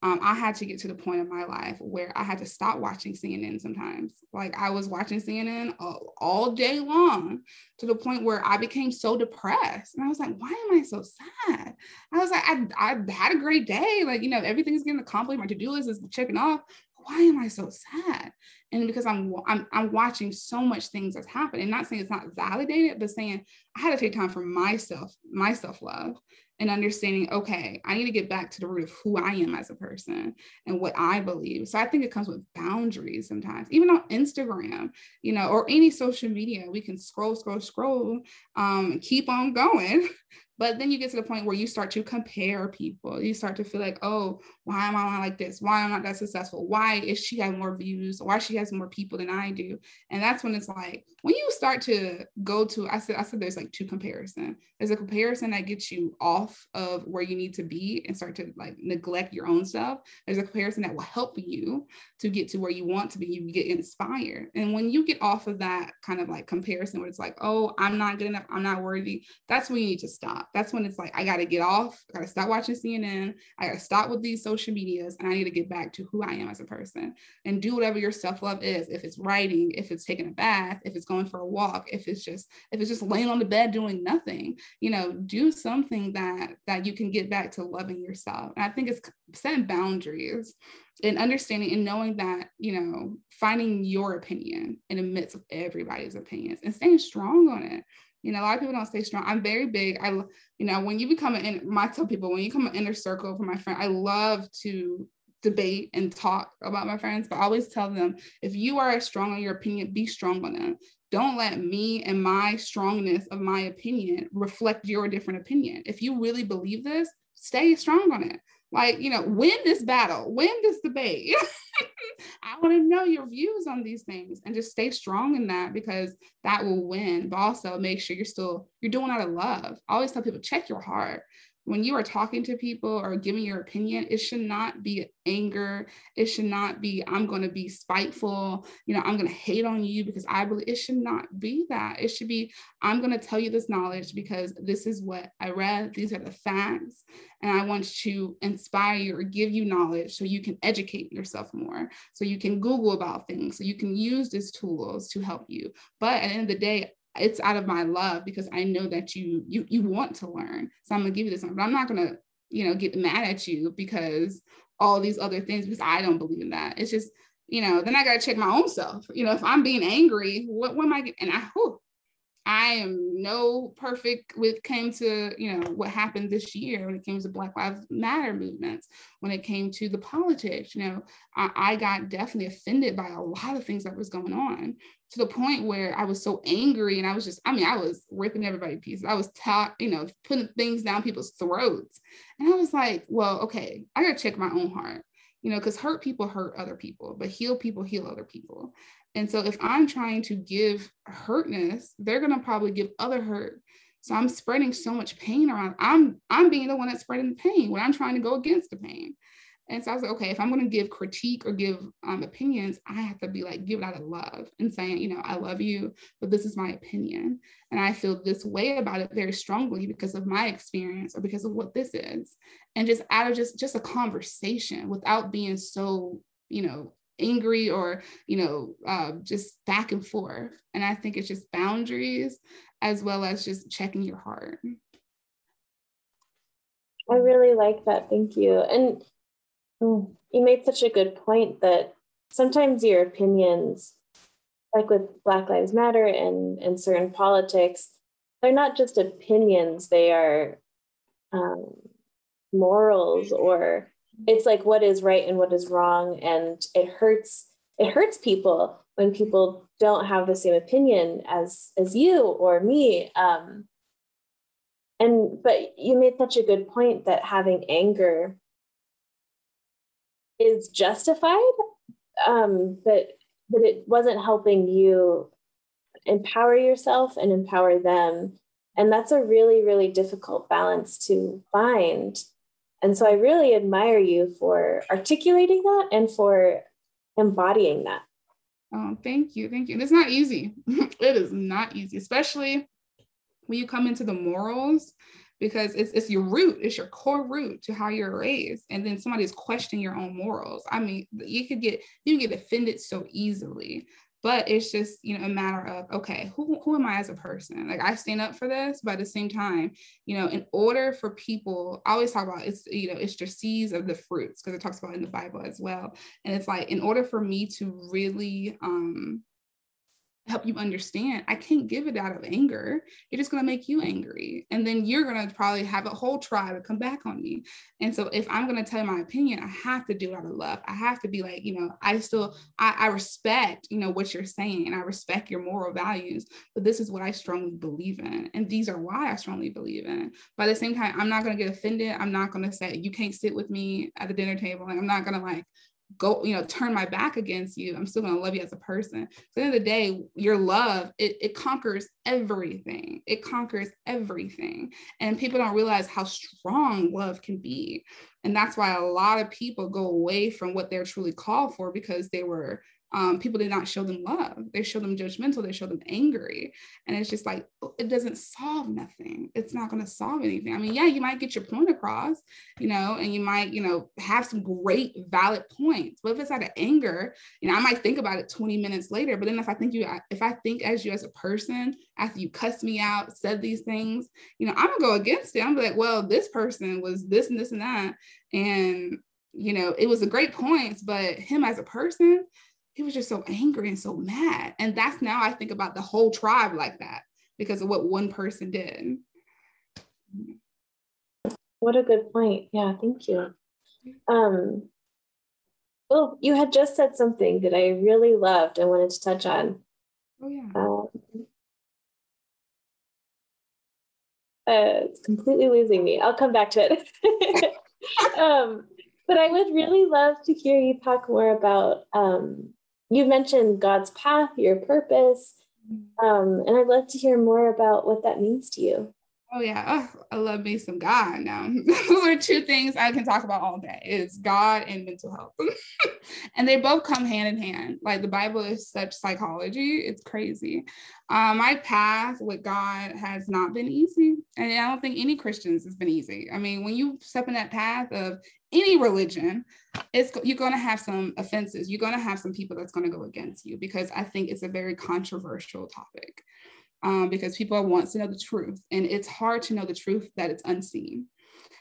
Speaker 1: um, I had to get to the point in my life where I had to stop watching CNN sometimes. Like I was watching CNN all, all, day long to the point where I became so depressed. And I was like, why am I so sad? I was like, I, I had a great day. Like, you know, everything's getting accomplished. My to-do list is checking off. Why am I so sad? And because I'm, I'm I'm watching so much things that's happening. Not saying it's not validated, but saying I had to take time for myself, my self-love and understanding, okay, I need to get back to the root of who I am as a person and what I believe. So I think it comes with boundaries sometimes, even on Instagram, you know, or any social media, we can scroll, scroll, scroll, um, keep on going. But then you get to the point where you start to compare people. You start to feel like, oh, why am I not like this? Why am I not that successful? Why is she have more views? Why she has more people than I do? And that's when it's like, when you start to go to, I said, I said there's like two comparison. There's a comparison that gets you off of where you need to be and start to like neglect your own stuff. There's a comparison that will help you to get to where you want to be. You get inspired. And when you get off of that kind of like comparison where it's like, oh, I'm not good enough, I'm not worthy, that's when you need to stop that's when it's like I got to get off. I got to stop watching CNN. I got to stop with these social medias, and I need to get back to who I am as a person and do whatever your self love is. If it's writing, if it's taking a bath, if it's going for a walk, if it's just if it's just laying on the bed doing nothing, you know, do something that that you can get back to loving yourself. And I think it's setting boundaries and understanding and knowing that you know finding your opinion in the midst of everybody's opinions and staying strong on it you know, a lot of people don't stay strong. I'm very big. I, you know, when you become an, my tell people when you come an inner circle for my friend, I love to debate and talk about my friends, but I always tell them if you are strong on your opinion, be strong on them. Don't let me and my strongness of my opinion reflect your different opinion. If you really believe this, stay strong on it. Like, you know, win this battle, win this debate. I want to know your views on these things and just stay strong in that because that will win. But also make sure you're still you're doing out of love. I always tell people check your heart when you are talking to people or giving your opinion, it should not be anger. It should not be, I'm going to be spiteful. You know, I'm going to hate on you because I believe it should not be that. It should be, I'm going to tell you this knowledge because this is what I read. These are the facts. And I want to inspire you or give you knowledge so you can educate yourself more, so you can Google about things, so you can use these tools to help you. But at the end of the day, it's out of my love because I know that you you you want to learn. So I'm gonna give you this, but I'm not gonna you know get mad at you because all these other things because I don't believe in that. It's just you know then I gotta check my own self. You know if I'm being angry, what what am I? And I whew, I am no perfect with came to, you know, what happened this year when it came to Black Lives Matter movements, when it came to the politics, you know, I, I got definitely offended by a lot of things that was going on to the point where I was so angry and I was just, I mean, I was ripping everybody to pieces. I was taught, you know, putting things down people's throats. And I was like, well, okay, I gotta check my own heart, you know, because hurt people hurt other people, but heal people heal other people. And so if I'm trying to give hurtness, they're gonna probably give other hurt. So I'm spreading so much pain around. I'm I'm being the one that's spreading the pain when I'm trying to go against the pain. And so I was like, okay, if I'm going to give critique or give um, opinions, I have to be like, give it out of love and saying, you know, I love you, but this is my opinion. And I feel this way about it very strongly because of my experience or because of what this is. And just out of just, just a conversation without being so, you know, angry or, you know, uh, just back and forth. And I think it's just boundaries as well as just checking your heart.
Speaker 2: I really like that. Thank you. And Mm, you made such a good point that sometimes your opinions, like with Black Lives Matter and, and certain politics, they're not just opinions, they are um, morals or it's like what is right and what is wrong and it hurts it hurts people when people don't have the same opinion as as you or me um and but you made such a good point that having anger is justified. Um, but but it wasn't helping you empower yourself and empower them. And that's a really, really difficult balance to find. And so I really admire you for articulating that and for embodying that.
Speaker 1: Oh, thank you. Thank you. it's not easy. it is not easy, especially when you come into the morals because it's it's your root, it's your core root to how you're raised. And then somebody's questioning your own morals. I mean, you could get you get offended so easily but it's just you know a matter of okay who, who am i as a person? Like i stand up for this but at the same time you know in order for people i always talk about it's you know it's the seeds of the fruits because it talks about in the bible as well. And it's like in order for me to really um help you understand i can't give it out of anger. It's just going to make you angry. And then you're going to probably have a whole tribe to come back on me. And so if i'm going to tell you my opinion i have to do it out of love. I have to be like you know i still I, I respect you know what you're saying and i respect your moral values but this is what i strongly believe in. And these are why i strongly believe in. But at the same time i'm not going to get offended. I'm not going to say you can't sit with me at the dinner table. Like i'm not going to like go, you know, turn my back against you. I'm still gonna love you as a person. So at the end of the day, your love, it, it conquers everything. It conquers everything. And people don't realize how strong love can be. And that's why a lot of people go away from what they're truly called for because they were um, people did not show them love. They show them judgmental. They show them angry. And it's just like, oh, it doesn't solve nothing. It's not going to solve anything. I mean, yeah, you might get your point across, you know, and you might, you know, have some great valid points. But if it's out of anger, you know, I might think about it 20 minutes later. But then if I think you, if I think as you as a person, after you cussed me out, said these things, you know, I'm going to go against it. I'm like, well, this person was this and this and that. And, you know, it was a great points, but him as a person, he was just so angry and so mad. And that's now I think about the whole tribe like that because of what one person did.
Speaker 2: What a good point. Yeah, thank you. Um, well, you had just said something that I really loved. and wanted to touch on.
Speaker 1: Oh yeah.
Speaker 2: Um, uh, it's completely losing me. I'll come back to it. um, but I would really love to hear you talk more about um, you mentioned God's path, your purpose, mm-hmm. um, and I'd love to hear more about what that means to you.
Speaker 1: Oh yeah, oh, I love me some God. Now those are two things I can talk about all day: is God and mental health, and they both come hand in hand. Like the Bible is such psychology; it's crazy. Um, my path with God has not been easy, and I don't think any Christians has been easy. I mean, when you step in that path of any religion, it's you're going to have some offenses. You're going to have some people that's going to go against you because I think it's a very controversial topic. Um, because people want to know the truth, and it's hard to know the truth that it's unseen.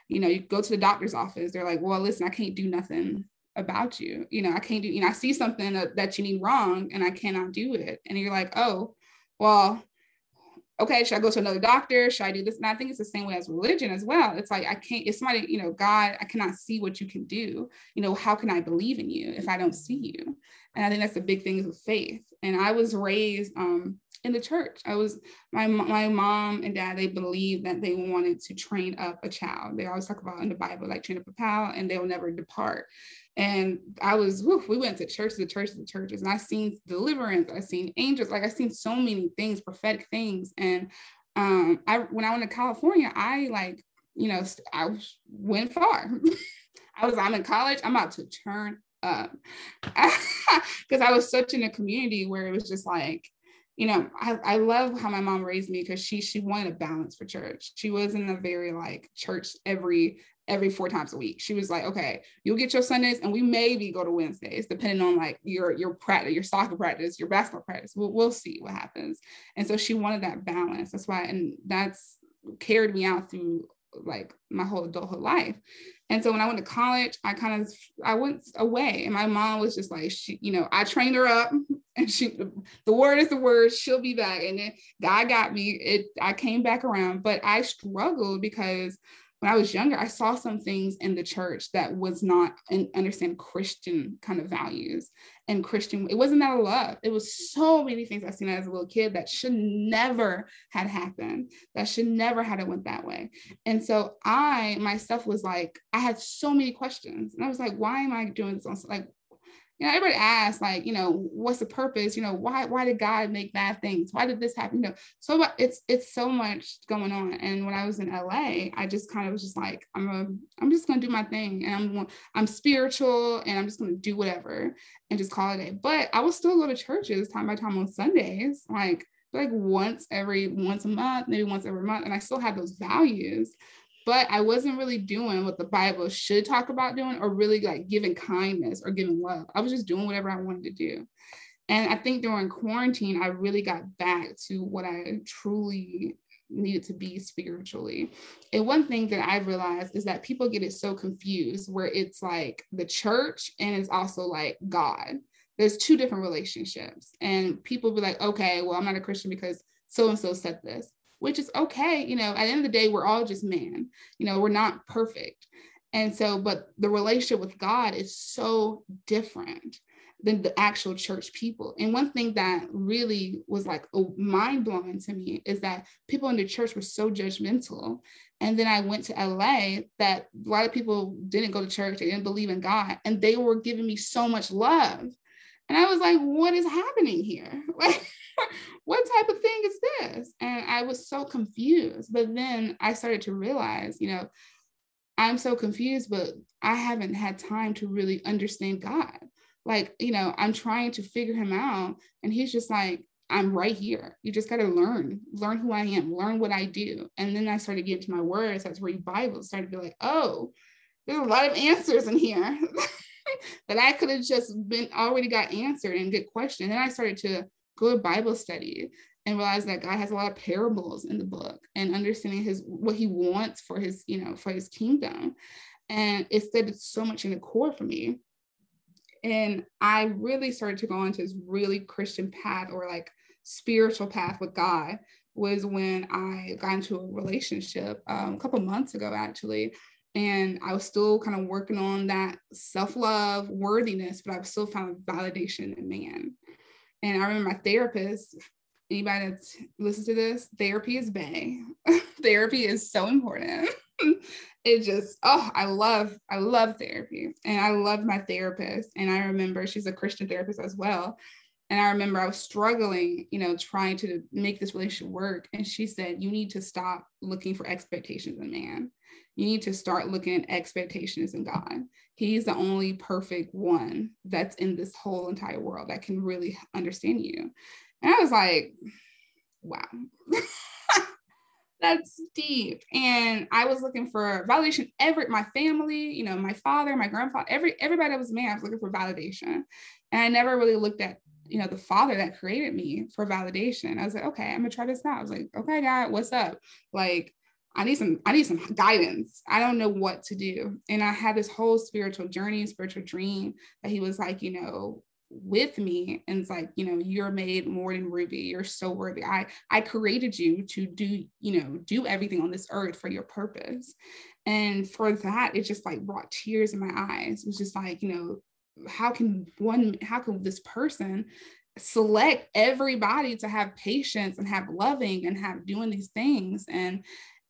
Speaker 1: You know, you go to the doctor's office, they're like, "Well, listen, I can't do nothing about you. You know, I can't do. You know, I see something that you need wrong, and I cannot do it." And you're like, "Oh, well, okay, should I go to another doctor? Should I do this? And I think it's the same way as religion as well. It's like, I can't, if somebody, you know, God, I cannot see what you can do. You know, how can I believe in you if I don't see you? And I think that's the big thing with faith. And I was raised um, in the church. I was, my, my mom and dad, they believed that they wanted to train up a child. They always talk about in the Bible, like train up a child and they'll never depart. And I was, whew, we went to church, the church, to churches, and I seen deliverance, I seen angels, like I seen so many things, prophetic things. And um, I when I went to California, I like, you know, I went far. I was, I'm in college, I'm about to turn up. Because I was such in a community where it was just like, you know, I, I love how my mom raised me because she she wanted a balance for church. She wasn't a very like church every every four times a week. She was like, okay, you'll get your Sundays and we maybe go to Wednesdays, depending on like your your practice, your soccer practice, your basketball practice. We'll, we'll see what happens. And so she wanted that balance. That's why, and that's carried me out through like my whole adulthood life. And so when I went to college, I kind of I went away, and my mom was just like, she, you know, I trained her up, and she, the word is the word, she'll be back. And then God got me. It I came back around, but I struggled because when I was younger, I saw some things in the church that was not and understand Christian kind of values and Christian. It wasn't that a love. It was so many things I've seen as a little kid that should never had happened. That should never had it went that way. And so I myself was like, I had so many questions, and I was like, why am I doing this? Like, you know, everybody asks, like, you know, what's the purpose? You know, why why did God make bad things? Why did this happen? You know, so it's it's so much going on. And when I was in LA, I just kind of was just like, I'm a I'm just gonna do my thing, and I'm I'm spiritual, and I'm just gonna do whatever and just call it a. But I will still go to churches time by time on Sundays, like like once every once a month, maybe once every month, and I still have those values but I wasn't really doing what the Bible should talk about doing or really like giving kindness or giving love. I was just doing whatever I wanted to do. And I think during quarantine, I really got back to what I truly needed to be spiritually. And one thing that I realized is that people get it so confused where it's like the church and it's also like God. There's two different relationships. And people be like, okay, well, I'm not a Christian because so and so said this which is okay. You know, at the end of the day, we're all just man. You know, we're not perfect. And so, but the relationship with God is so different than the actual church people. And one thing that really was like mind blowing to me is that people in the church were so judgmental. And then I went to LA that a lot of people didn't go to church, they didn't believe in God, and they were giving me so much love. And I was like, what is happening here? what type of thing is this? And I was so confused. But then I started to realize, you know, I'm so confused, but I haven't had time to really understand God. Like, you know, I'm trying to figure him out. And he's just like, I'm right here. You just got to learn, learn who I am, learn what I do. And then I started getting to my words. That's where Bible, started to be like, oh, there's a lot of answers in here that I could have just been already got answered and get questioned. And then I started to go to Bible study and realize that God has a lot of parables in the book and understanding his what he wants for his, you know, for his kingdom. And it it's so much in the core for me. And I really started to go into this really Christian path or like spiritual path with God was when I got into a relationship um, a couple months ago, actually. And I was still kind of working on that self love, worthiness, but I've still found validation in man. And I remember my therapist, anybody that's listens to this, therapy is bay. therapy is so important. it just, oh, I love, I love therapy. And I love my therapist. And I remember she's a Christian therapist as well. And I remember I was struggling, you know, trying to make this relationship work. And she said, You need to stop looking for expectations in man. You need to start looking at expectations in God. He's the only perfect one that's in this whole entire world that can really understand you. And I was like, wow. that's deep. And I was looking for validation. Every my family, you know, my father, my grandfather, every everybody that was man, I was looking for validation. And I never really looked at, you know, the father that created me for validation. I was like, okay, I'm gonna try this out. I was like, okay, God, what's up? Like, I need some, I need some guidance. I don't know what to do. And I had this whole spiritual journey, spiritual dream that he was like, you know, with me. And it's like you know you're made more than ruby. You're so worthy. I i created you to do you know do everything on this earth for your purpose. And for that it just like brought tears in my eyes. It was just like you know how can one how can this person select everybody to have patience and have loving and have doing these things? And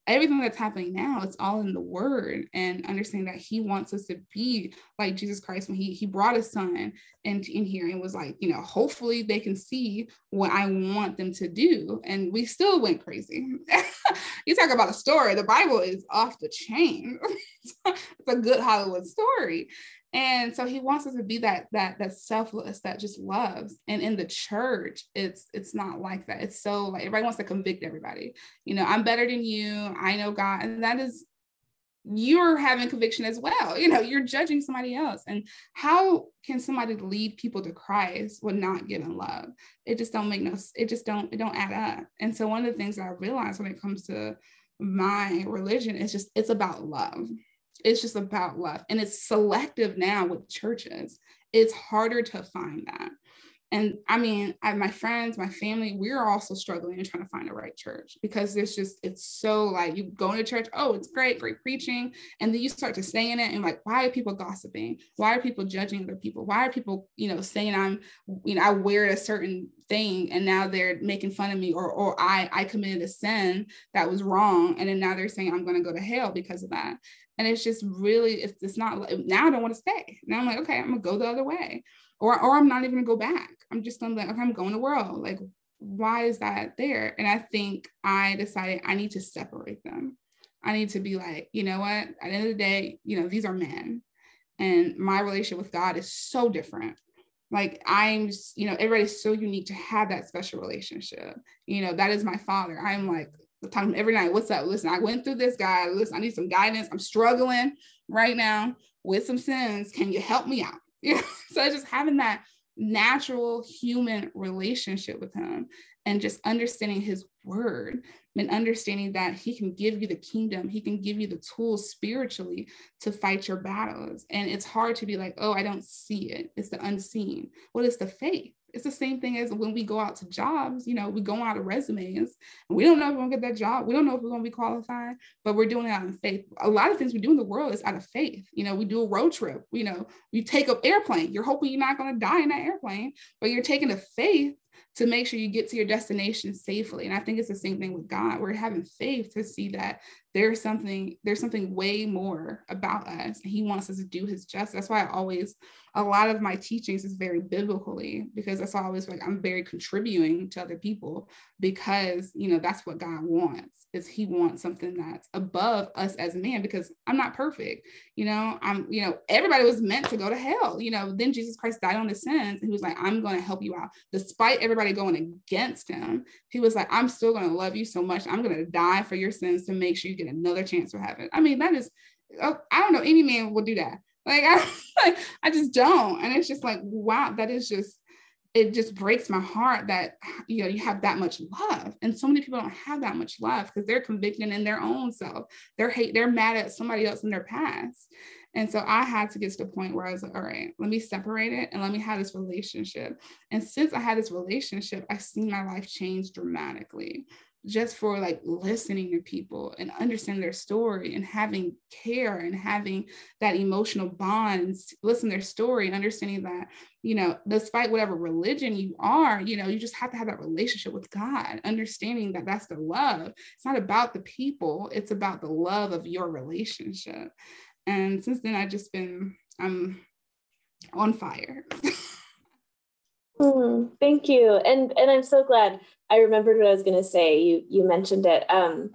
Speaker 1: everything that's happening now it's all in the word and understanding that he wants us to be like jesus christ when he he brought his son in, in here and was like you know hopefully they can see what i want them to do. And we still went crazy. You talk about a story the bible is off the chain. It's a good hollywood story and so he wants us to be that that that selfless that just loves. And in the church it's it's not like that. It's so like everybody wants to convict everybody. You know i'm better than you. I know god. And that is you're having conviction as well. You know you're judging somebody else. And how can somebody lead people to christ with not giving love? It just don't make no it just don't it don't add up. And so one of the things that i realized when it comes to my religion is just it's about love it's just about love. And it's selective now with churches. It's harder to find that. And I mean, I, my friends, my family, we're also struggling and trying to find the right church because there's just, it's so like you go into church, oh, it's great, great preaching. And then you start to stay in it and like, why are people gossiping? Why are people judging other people? Why are people, you know, saying I'm, you know, I wear a certain thing and now they're making fun of me or, or I, I committed a sin that was wrong. And then now they're saying I'm going to go to hell because of that. And it's just really, it's, it's not, now I don't want to stay. Now I'm like, okay, I'm gonna go the other way. or or I'm not even gonna go back. I'm just gonna like, okay, I'm going to world. Like, why is that there? And I think I decided I need to separate them. I need to be like, you know what? At the end of the day, you know, these are men. And my relationship with God is so different. Like I'm, you know, everybody's so unique to have that special relationship. You know, that is my father. I'm like talking every night. What's up? Listen, I went through this guy. Listen, I need some guidance. I'm struggling right now with some sins. Can you help me out? Yeah. so just having that natural human relationship with him and just understanding his word and understanding that he can give you the kingdom he can give you the tools spiritually to fight your battles and it's hard to be like oh i don't see it it's the unseen what is the faith it's the same thing as when we go out to jobs, you know, we go out of resumes we don't know if we're gonna get that job. We don't know if we're gonna be qualified, but we're doing it out of faith. A lot of things we do in the world is out of faith. You know, we do a road trip, you know, you take an airplane, you're hoping you're not gonna die in that airplane, but you're taking a faith to make sure you get to your destination safely. And I think it's the same thing with God. We're having faith to see that there's something, there's something way more about us. He wants us to do his justice. That's why I always, a lot of my teachings is very biblically, because that's always like I'm very contributing to other people because you know that's what God wants. Is he wants something that's above us as man because I'm not perfect. You know, I'm, you know, everybody was meant to go to hell. You know, then Jesus Christ died on the sins and he was like, I'm gonna help you out. Despite everybody going against him, he was like, I'm still gonna love you so much. I'm gonna die for your sins to make sure you get another chance for heaven. I mean, that is, oh, I don't know, any man will do that. Like I, like, I just don't. And it's just like, wow, that is just, it just breaks my heart that you know you have that much love and so many people don't have that much love because they're convicted in their own self they're hate they're mad at somebody else in their past and so i had to get to the point where i was like all right let me separate it and let me have this relationship and since i had this relationship i've seen my life change dramatically just for like listening to people and understanding their story and having care and having that emotional bonds, listen their story understanding that you know despite whatever religion you are you know you just have to have that relationship with god understanding that that's the love. It's not about the people it's about the love of your relationship. And since then i've just been i'm on fire
Speaker 2: Mm, thank you. And and I'm so glad I remembered what I was going to say. You you mentioned it um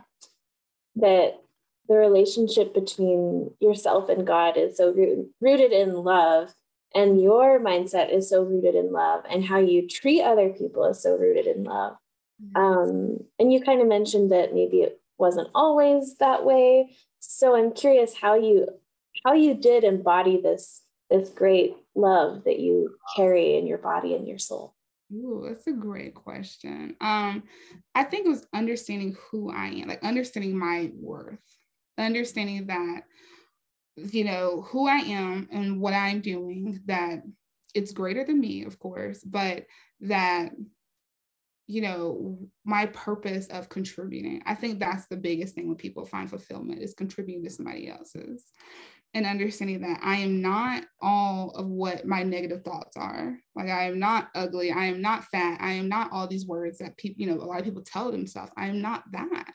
Speaker 2: that the relationship between yourself and God is so root, rooted in love and your mindset is so rooted in love and how you treat other people is so rooted in love. Mm-hmm. Um and you kind of mentioned that maybe it wasn't always that way. So I'm curious how you how you did embody this this great love that you carry in your body and your soul?
Speaker 1: Ooh, that's a great question. Um, I think it was understanding who I am, like understanding my worth, understanding that, you know, who I am and what I'm doing, that it's greater than me, of course, but that, you know, my purpose of contributing. I think that's the biggest thing when people find fulfillment is contributing to somebody else's and understanding that I am not all of what my negative thoughts are. Like I am not ugly, I am not fat, I am not all these words that people, you know, a lot of people tell themselves. I am not that.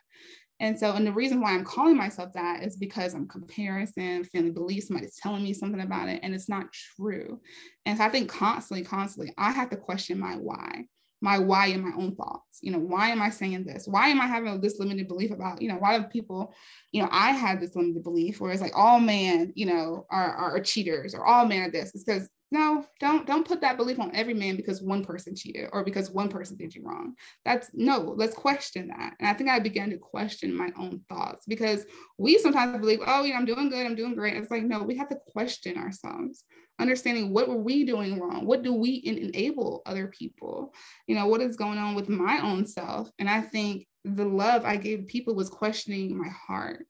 Speaker 1: And so, and the reason why I'm calling myself that is because I'm comparison, feeling belief, somebody's telling me something about it, and it's not true. And so I think constantly, constantly, I have to question my why my why in my own thoughts. You know, why am I saying this? Why am I having this limited belief about, you know, why do people, you know, I had this limited belief where it's like all men, you know, are, are cheaters or all men are this. It's because no, don't don't put that belief on every man because one person cheated or because one person did you wrong. That's no, let's question that. And I think I began to question my own thoughts because we sometimes believe, oh, you know, I'm doing good, I'm doing great. It's like, no, we have to question ourselves understanding what were we doing wrong? What do we enable other people? You know what is going on with my own self? And i think the love i gave people was questioning my heart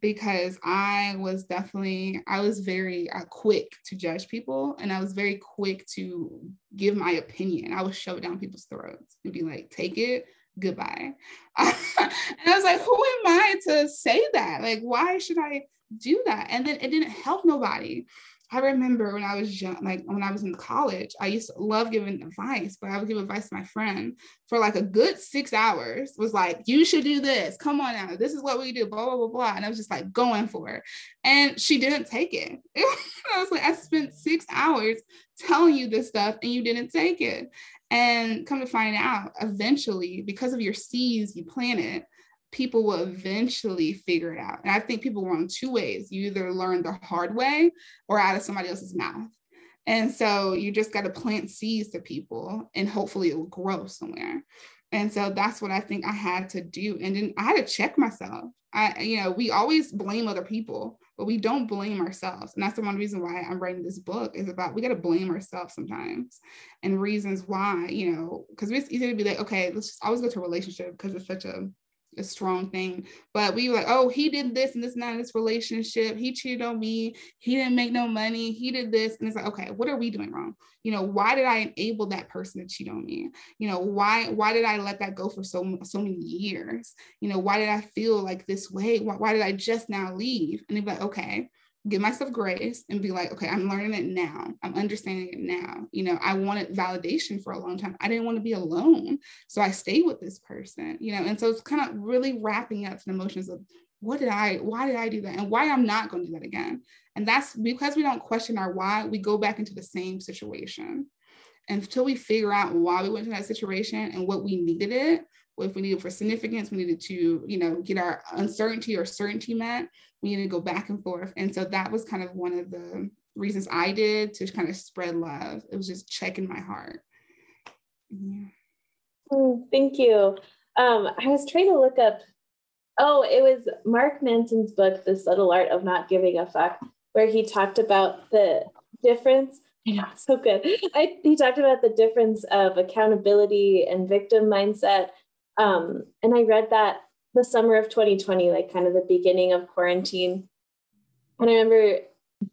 Speaker 1: because i was definitely i was very uh, quick to judge people and i was very quick to give my opinion. I would shove it down people's throats and be like take it goodbye. And i was like who am i to say that? Like why should i do that? And then it didn't help nobody I remember when I was young, like when I was in college, I used to love giving advice, but I would give advice to my friend for like a good six hours, was like, you should do this. Come on now. This is what we do, blah, blah, blah, blah. And I was just like going for it. And she didn't take it. I was like, I spent six hours telling you this stuff and you didn't take it. And come to find out, eventually, because of your seeds you planted, people will eventually figure it out. And I think people learn two ways. You either learn the hard way or out of somebody else's mouth. And so you just got to plant seeds to people and hopefully it will grow somewhere. And so that's what I think I had to do. And then I had to check myself. I, you know, we always blame other people, but we don't blame ourselves. And that's the one reason why I'm writing this book is about we got to blame ourselves sometimes and reasons why, you know, because it's easy to be like, okay, let's just always go to a relationship because it's such a a strong thing. But we were like, oh, he did this and this and that in this relationship. He cheated on me. He didn't make no money. He did this. And it's like, okay, what are we doing wrong? You know, why did I enable that person to cheat on me? You know, why why did I let that go for so so many years? You know, why did I feel like this way? Why, why did I just now leave? And be like, okay, give myself grace and be like, okay, I'm learning it now. I'm understanding it now. You know, I wanted validation for a long time. I didn't want to be alone. So I stayed with this person, you know, and so it's kind of really wrapping up the emotions of what did I, why did I do that? And why I'm not going to do that again. And that's because we don't question our why, we go back into the same situation. Until we figure out why we went to that situation and what we needed it, if we needed for significance, we needed to, you know, get our uncertainty or certainty met. We needed to go back and forth. And so that was kind of one of the reasons I did to kind of spread love. It was just checking my heart.
Speaker 2: Yeah. Mm, thank you. Um, I was trying to look up, oh, it was Mark Manson's book, The Subtle Art of Not Giving a Fuck, where he talked about the difference. I know, so good. I, he talked about the difference of accountability and victim mindset um, and I read that the summer of 2020, like kind of the beginning of quarantine. And I remember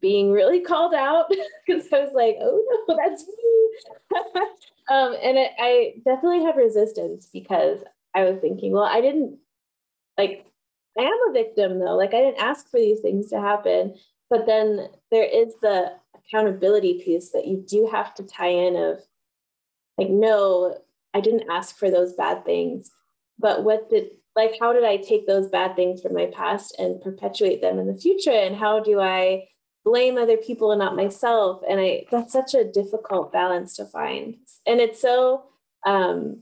Speaker 2: being really called out because I was like, oh no, that's me. um, and it, I definitely have resistance because I was thinking, well, I didn't like, I am a victim though. Like, I didn't ask for these things to happen. But then there is the accountability piece that you do have to tie in of like, no, I didn't ask for those bad things, but what did like how did I take those bad things from my past and perpetuate them in the future? And how do I blame other people and not myself? And I that's such a difficult balance to find. And it's so um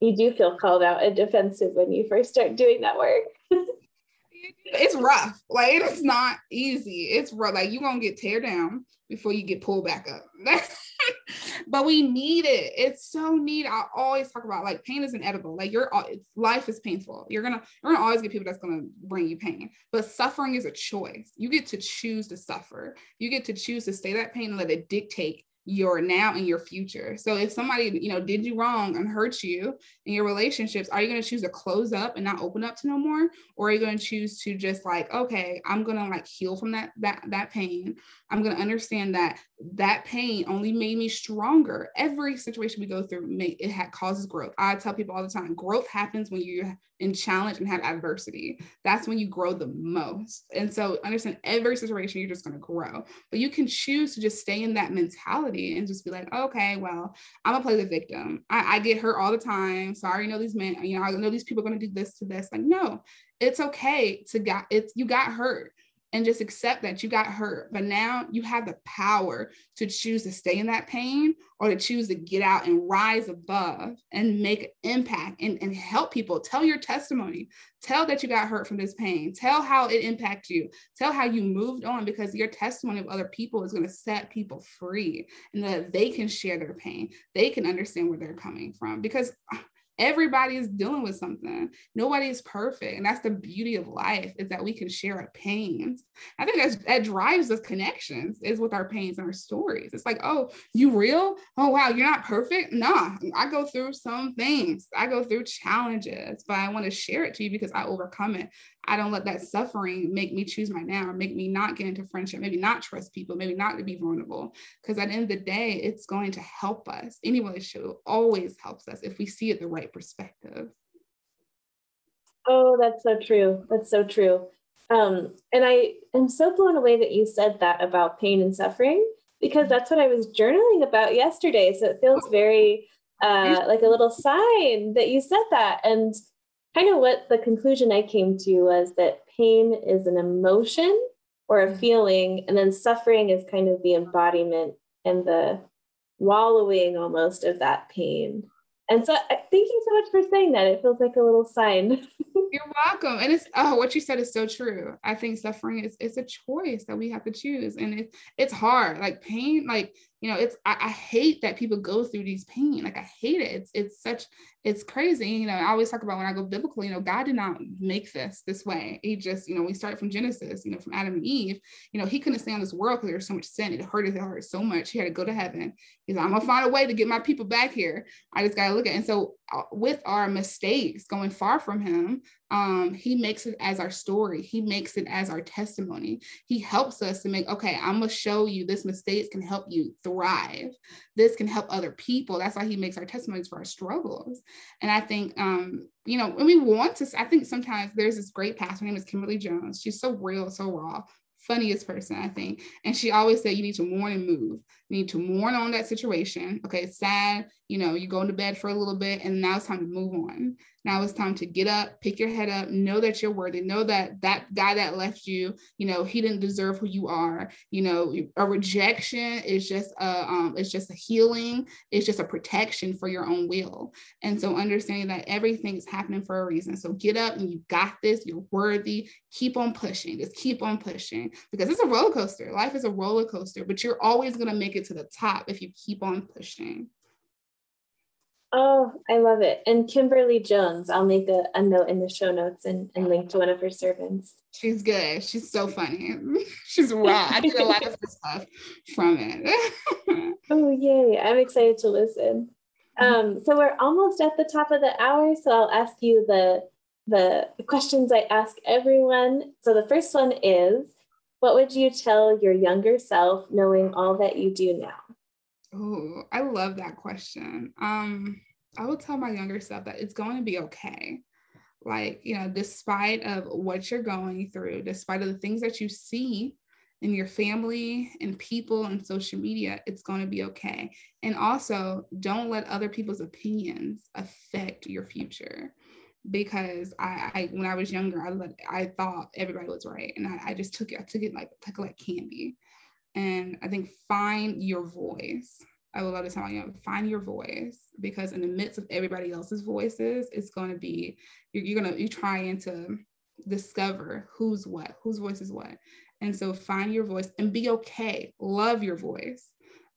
Speaker 2: you do feel called out and defensive when you first start doing that work.
Speaker 1: it's rough. Like it's not easy. It's rough. Like you're gonna get tear down before you get pulled back up. but we need it. It's so neat. I always talk about like pain is inedible. Like your life is painful. You're gonna you're gonna always get people that's gonna bring you pain. But suffering is a choice. You get to choose to suffer. You get to choose to stay that pain and let it dictate your now and your future. So if somebody, you know, did you wrong and hurt you in your relationships, are you going to choose to close up and not open up to no more? Or are you going to choose to just like, okay, I'm going to like heal from that that that pain. I'm going to understand that that pain only made me stronger. Every situation we go through, may, it ha- causes growth. I tell people all the time, growth happens when you're in challenge and have adversity. That's when you grow the most. And so understand every situation, you're just going to grow. But you can choose to just stay in that mentality and just be like, okay, well, I'm gonna play the victim. I, I get hurt all the time. So I already know these men, you know, I know these people are gonna do this to this. Like, no, it's okay to got it's you got hurt and just accept that you got hurt. But now you have the power to choose to stay in that pain or to choose to get out and rise above and make an impact and, and help people. Tell your testimony. Tell that you got hurt from this pain. Tell how it impacted you. Tell how you moved on because your testimony of other people is going to set people free and that they can share their pain. They can understand where they're coming from because ah, everybody is dealing with something. Nobody is perfect. And that's the beauty of life is that we can share our pains. I think that's, that drives us connections is with our pains and our stories. It's like oh you real? Oh wow you're not perfect? Nah i go through some things. I go through challenges but i want to share it to you because i overcome it I don't let that suffering make me choose my now, or make me not get into friendship, maybe not trust people, maybe not to be vulnerable. Because at the end of the day, it's going to help us. Any relationship always helps us if we see it the right perspective.
Speaker 2: Oh, that's so true. That's so true. Um, and I am so blown away that you said that about pain and suffering because mm-hmm. that's what I was journaling about yesterday. So it feels very uh, like a little sign that you said that. And kind of what the conclusion I came to was that pain is an emotion or a mm-hmm. feeling, and then suffering is kind of the embodiment and the wallowing almost of that pain. And so, thank you so much for saying that. It feels like a little sign.
Speaker 1: You're welcome. And it's oh, what you said is so true. I think suffering is it's a choice that we have to choose, and it's it's hard. Like pain, like you know it's I, I, hate that people go through these pain like i hate it. It's it's such it's crazy you know i always talk about when i go biblical you know god did not make this this way. He just you know we start from genesis you know from adam and eve you know he couldn't stay on this world because there was so much sin. It hurt his heart so much. He had to go to heaven. He's like i'm gonna find a way to get my people back here. I just gotta look at it. and so uh, with our mistakes going far from him um, he makes it as our story he makes it as our testimony he helps us to make okay i'm gonna show you this mistakes can help you thrive. This can help other people. That's why he makes our testimonies for our struggles. And I think, um, you know, when we want to, I think sometimes there's this great pastor, her name is Kimberly Jones. She's so real, so raw funniest person, I think. And she always said, you need to mourn and move. You need to mourn on that situation. Okay, sad. You know, you go into bed for a little bit and now it's time to move on. Now it's time to get up, pick your head up, know that you're worthy, know that that guy that left you, you know, he didn't deserve who you are. You know, a rejection is just a, um, it's just a healing. It's just a protection for your own will. And so understanding that everything is happening for a reason. So get up and you got this. You're worthy. Keep on pushing. Just keep on pushing because it's a roller coaster. Life is a roller coaster, but you're always going to make it to the top if you keep on pushing.
Speaker 2: Oh, I love it. And Kimberly Jones, I'll make a, a note in the show notes and, and link to one of her servants.
Speaker 1: She's good. She's so funny. She's raw. I get a lot of stuff from it.
Speaker 2: oh, yay. I'm excited to listen. Um, so we're almost at the top of the hour. So I'll ask you the the questions I ask everyone. So the first one is what would you tell your younger self knowing all that you do now?
Speaker 1: Oh, I love that question. Um, I would tell my younger self that it's going to be okay. Like, you know, despite of what you're going through, despite of the things that you see in your family and people and social media, it's going to be okay. And also, don't let other people's opinions affect your future because I, I when I was younger, I let, I thought everybody was right, and I, I just took it. I took it like took it like candy. And I think find your voice. I would love to tell you, find your voice because in the midst of everybody else's voices, it's going to be you're, you're gonna you trying to discover who's what, whose voice is what. And so find your voice and be okay. Love your voice.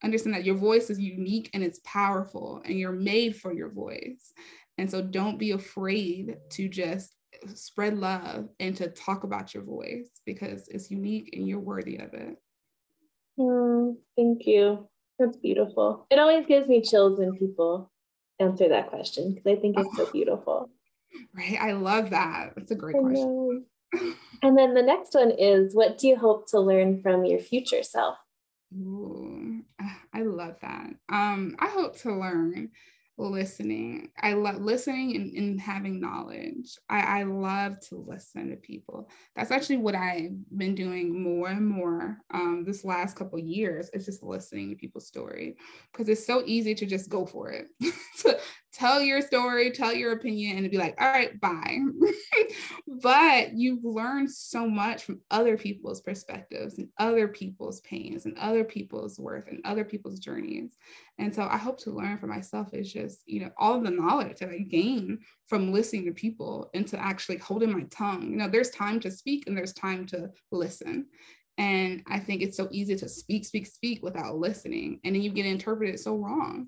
Speaker 1: Understand that your voice is unique and it's powerful, and you're made for your voice. And so don't be afraid to just spread love and to talk about your voice because it's unique and you're worthy of it.
Speaker 2: Mm, thank you. That's beautiful. It always gives me chills when people answer that question because I think it's so beautiful.
Speaker 1: Right. I love that. That's a great question.
Speaker 2: and then the next one is what do you hope to learn from your future self?
Speaker 1: Ooh, I love that. Um, I hope to learn listening. I love listening and, and having knowledge. I, I love to listen to people. That's actually what I've been doing more and more um, this last couple years. It's just listening to people's story because it's so easy to just go for it. to tell your story, tell your opinion, and be like, all right, bye. but you've learned so much from other people's perspectives and other people's pains and other people's worth and other people's journeys. And so I hope to learn for myself is just, you know, all the knowledge that I gain from listening to people and to actually holding my tongue. You know, there's time to speak and there's time to listen. And I think it's so easy to speak, speak, speak without listening. And then you get interpreted so wrong.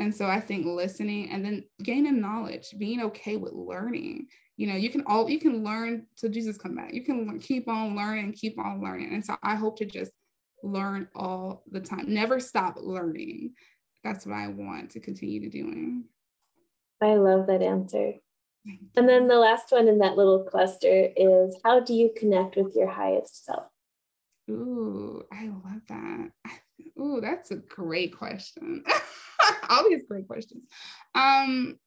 Speaker 1: And so I think listening and then gaining knowledge, being okay with learning. You know, you can all you can learn till Jesus come back. You can keep on learning, keep on learning. And so I hope to just learn all the time. Never stop learning. That's what I want to continue to doing.
Speaker 2: I love that answer. And then the last one in that little cluster is how do you connect with your highest self?
Speaker 1: Ooh, I love that. Ooh, that's a great question. all these great questions. Um,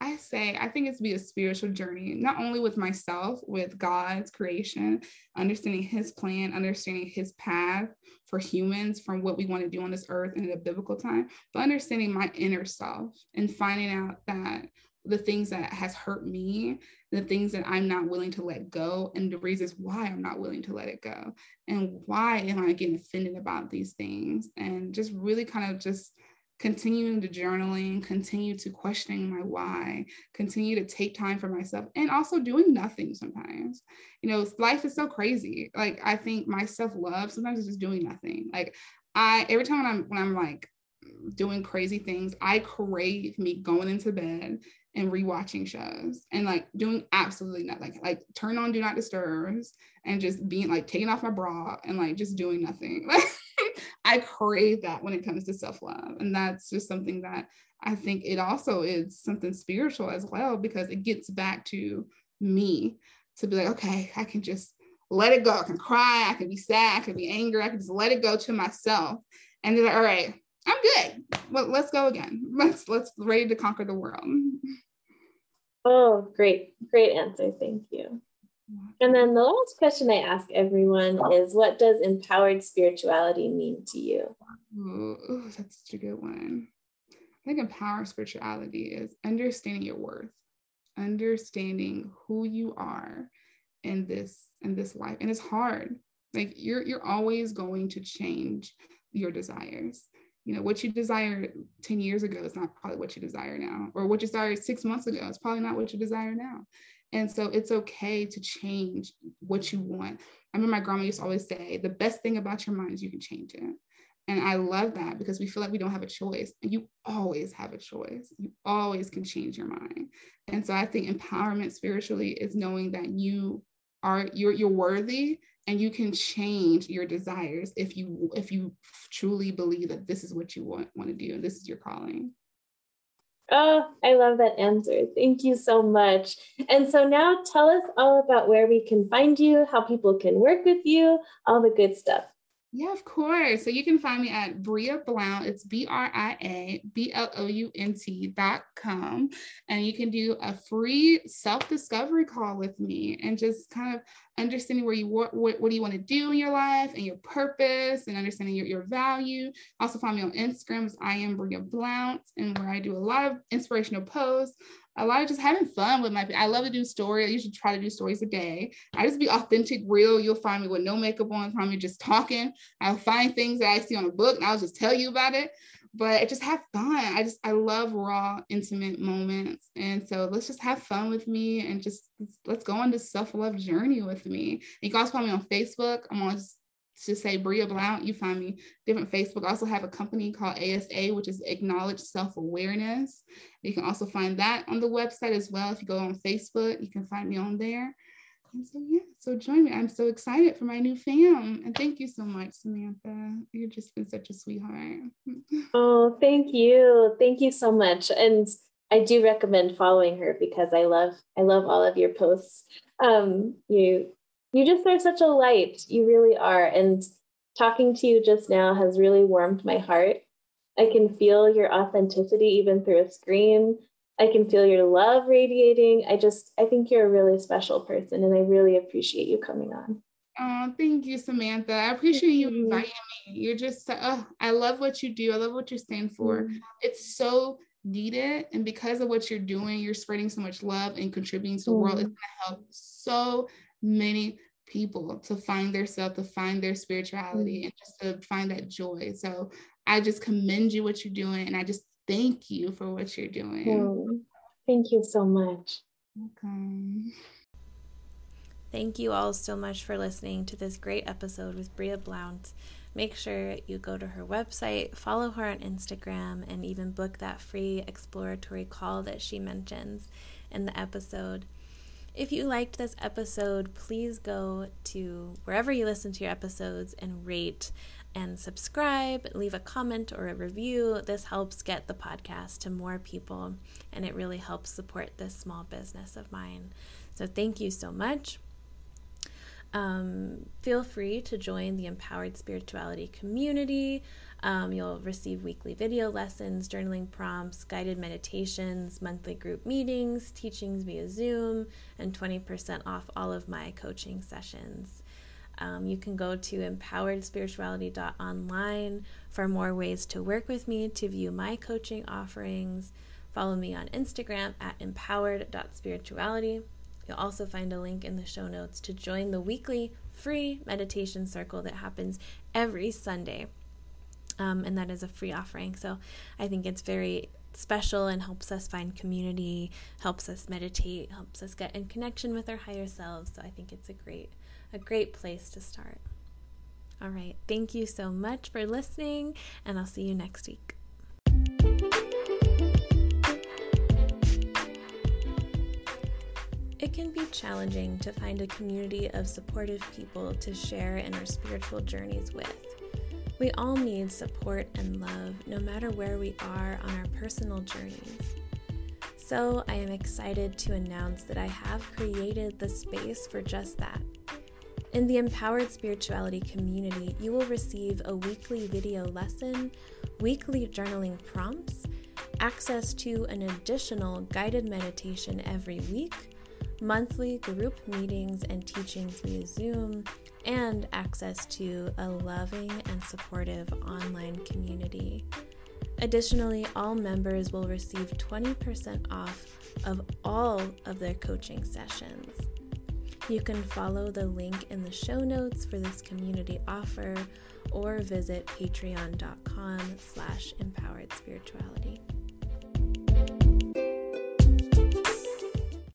Speaker 1: I say, I think it's be a spiritual journey, not only with myself, with God's creation, understanding his plan, understanding his path for humans from what we want to do on this earth in a biblical time, but understanding my inner self and finding out that the things that has hurt me, the things that I'm not willing to let go, and the reasons why I'm not willing to let it go, and why am I getting offended about these things, and just really kind of just continuing to journaling, continue to questioning my why, continue to take time for myself, and also doing nothing sometimes. You know, life is so crazy. Like I think my self love sometimes is just doing nothing. Like I every time when I'm when I'm like doing crazy things, I crave me going into bed and rewatching shows and like doing absolutely nothing. Like, like turn on do not disturbs and just being like taking off my bra and like just doing nothing. I crave that when it comes to self-love. And that's just something that I think it also is something spiritual as well, because it gets back to me to be like, okay, I can just let it go. I can cry, I can be sad, I can be angry, I can just let it go to myself. And then, all right, I'm good. Well, let's go again. Let's let's ready to conquer the world.
Speaker 2: Oh, great, great answer. Thank you. And then the last question I ask everyone is what does empowered spirituality mean to you?
Speaker 1: Ooh, that's such a good one. I think empowered spirituality is understanding your worth, understanding who you are in this in this life. And it's hard. Like you're you're always going to change your desires you know what you desired 10 years ago is not probably what you desire now or what you desired six months ago is probably not what you desire now. And so it's okay to change what you want. I remember my grandma used to always say the best thing about your mind is you can change it. And i love that because we feel like we don't have a choice and you always have a choice. You always can change your mind. And so i think empowerment spiritually is knowing that you are you're you're worthy and you can change your desires if you if you truly believe that this is what you want want to do and this is your calling.
Speaker 2: Oh i love that answer. Thank you so much. And so now tell us all about where we can find you how people can work with you all the good stuff
Speaker 1: yeah, of course. So you can find me at Bria Blount. It's B R I A B L O U N T dot com. And you can do a free self discovery call with me and just kind of understanding where you what, what, what do you want to do in your life and your purpose and understanding your, your value. Also find me on Instagram I am Bria Blount and where I do a lot of inspirational posts a lot of just having fun with my I love to do story. I usually try to do stories a day. I just be authentic, real. You'll find me with no makeup on, find me just talking. I'll find things that I see on a book and I'll just tell you about it. But just have fun. I just I love raw, intimate moments. And so let's just have fun with me and just let's go on this self-love journey with me. You can also find me on Facebook. I'm on to say Bria Blount, you find me different Facebook. I also have a company called ASA, which is Acknowledge Self Awareness. You can also find that on the website as well. If you go on Facebook, you can find me on there. And so, yeah, so join me. I'm so excited for my new fam. And thank you so much, Samantha. You've just been such a sweetheart.
Speaker 2: Oh, thank you. Thank you so much. And I do recommend following her because I love I love all of your posts. Um, you you just are such a light. You really are. And talking to you just now has really warmed my heart. I can feel your authenticity even through a screen. I can feel your love radiating. I just, I think you're a really special person, and I really appreciate you coming on.
Speaker 1: Oh, thank you, Samantha. I appreciate you inviting me. You're just, oh, I love what you do. I love what you stand for. Mm-hmm. It's so needed. And because of what you're doing, you're spreading so much love and contributing to the mm-hmm. world. It's going to help so many people to find their self, to find their spirituality, mm-hmm. and just to find that joy. So I just commend you what you're doing, and I just thank you for what you're doing.
Speaker 2: Oh, thank you so much.
Speaker 1: Okay.
Speaker 4: Thank you all so much for listening to this great episode with Bria Blount. Make sure you go to her website, follow her on Instagram, and even book that free exploratory call that she mentions in the episode. If you liked this episode, please go to wherever you listen to your episodes and rate and subscribe, leave a comment or a review. This helps get the podcast to more people and it really helps support this small business of mine. So, thank you so much.
Speaker 2: Um, feel free to join the Empowered Spirituality community. Um, you'll receive weekly video lessons, journaling prompts, guided meditations, monthly group meetings, teachings via Zoom, and 20% off all of my coaching sessions. Um, you can go to empoweredspirituality.online for more ways to work with me, to view my coaching offerings. Follow me on Instagram at empowered.spirituality. You'll also find a link in the show notes to join the weekly free meditation circle that happens every Sunday. Um, and that is a free offering. So I think it's very special and helps us find community, helps us meditate, helps us get in connection with our higher selves. So I think it's a great, a great place to start. All right. Thank you so much for listening, and I'll see you next week. It can be challenging to find a community of supportive people to share in our spiritual journeys with. We all need support and love no matter where we are on our personal journeys. So, I am excited to announce that I have created the space for just that. In the Empowered Spirituality community, you will receive a weekly video lesson, weekly journaling prompts, access to an additional guided meditation every week monthly group meetings and teachings via Zoom, and access to a loving and supportive online community. Additionally, all members will receive 20% off of all of their coaching sessions. You can follow the link in the show notes for this community offer or visit patreon.com slash empowered spirituality.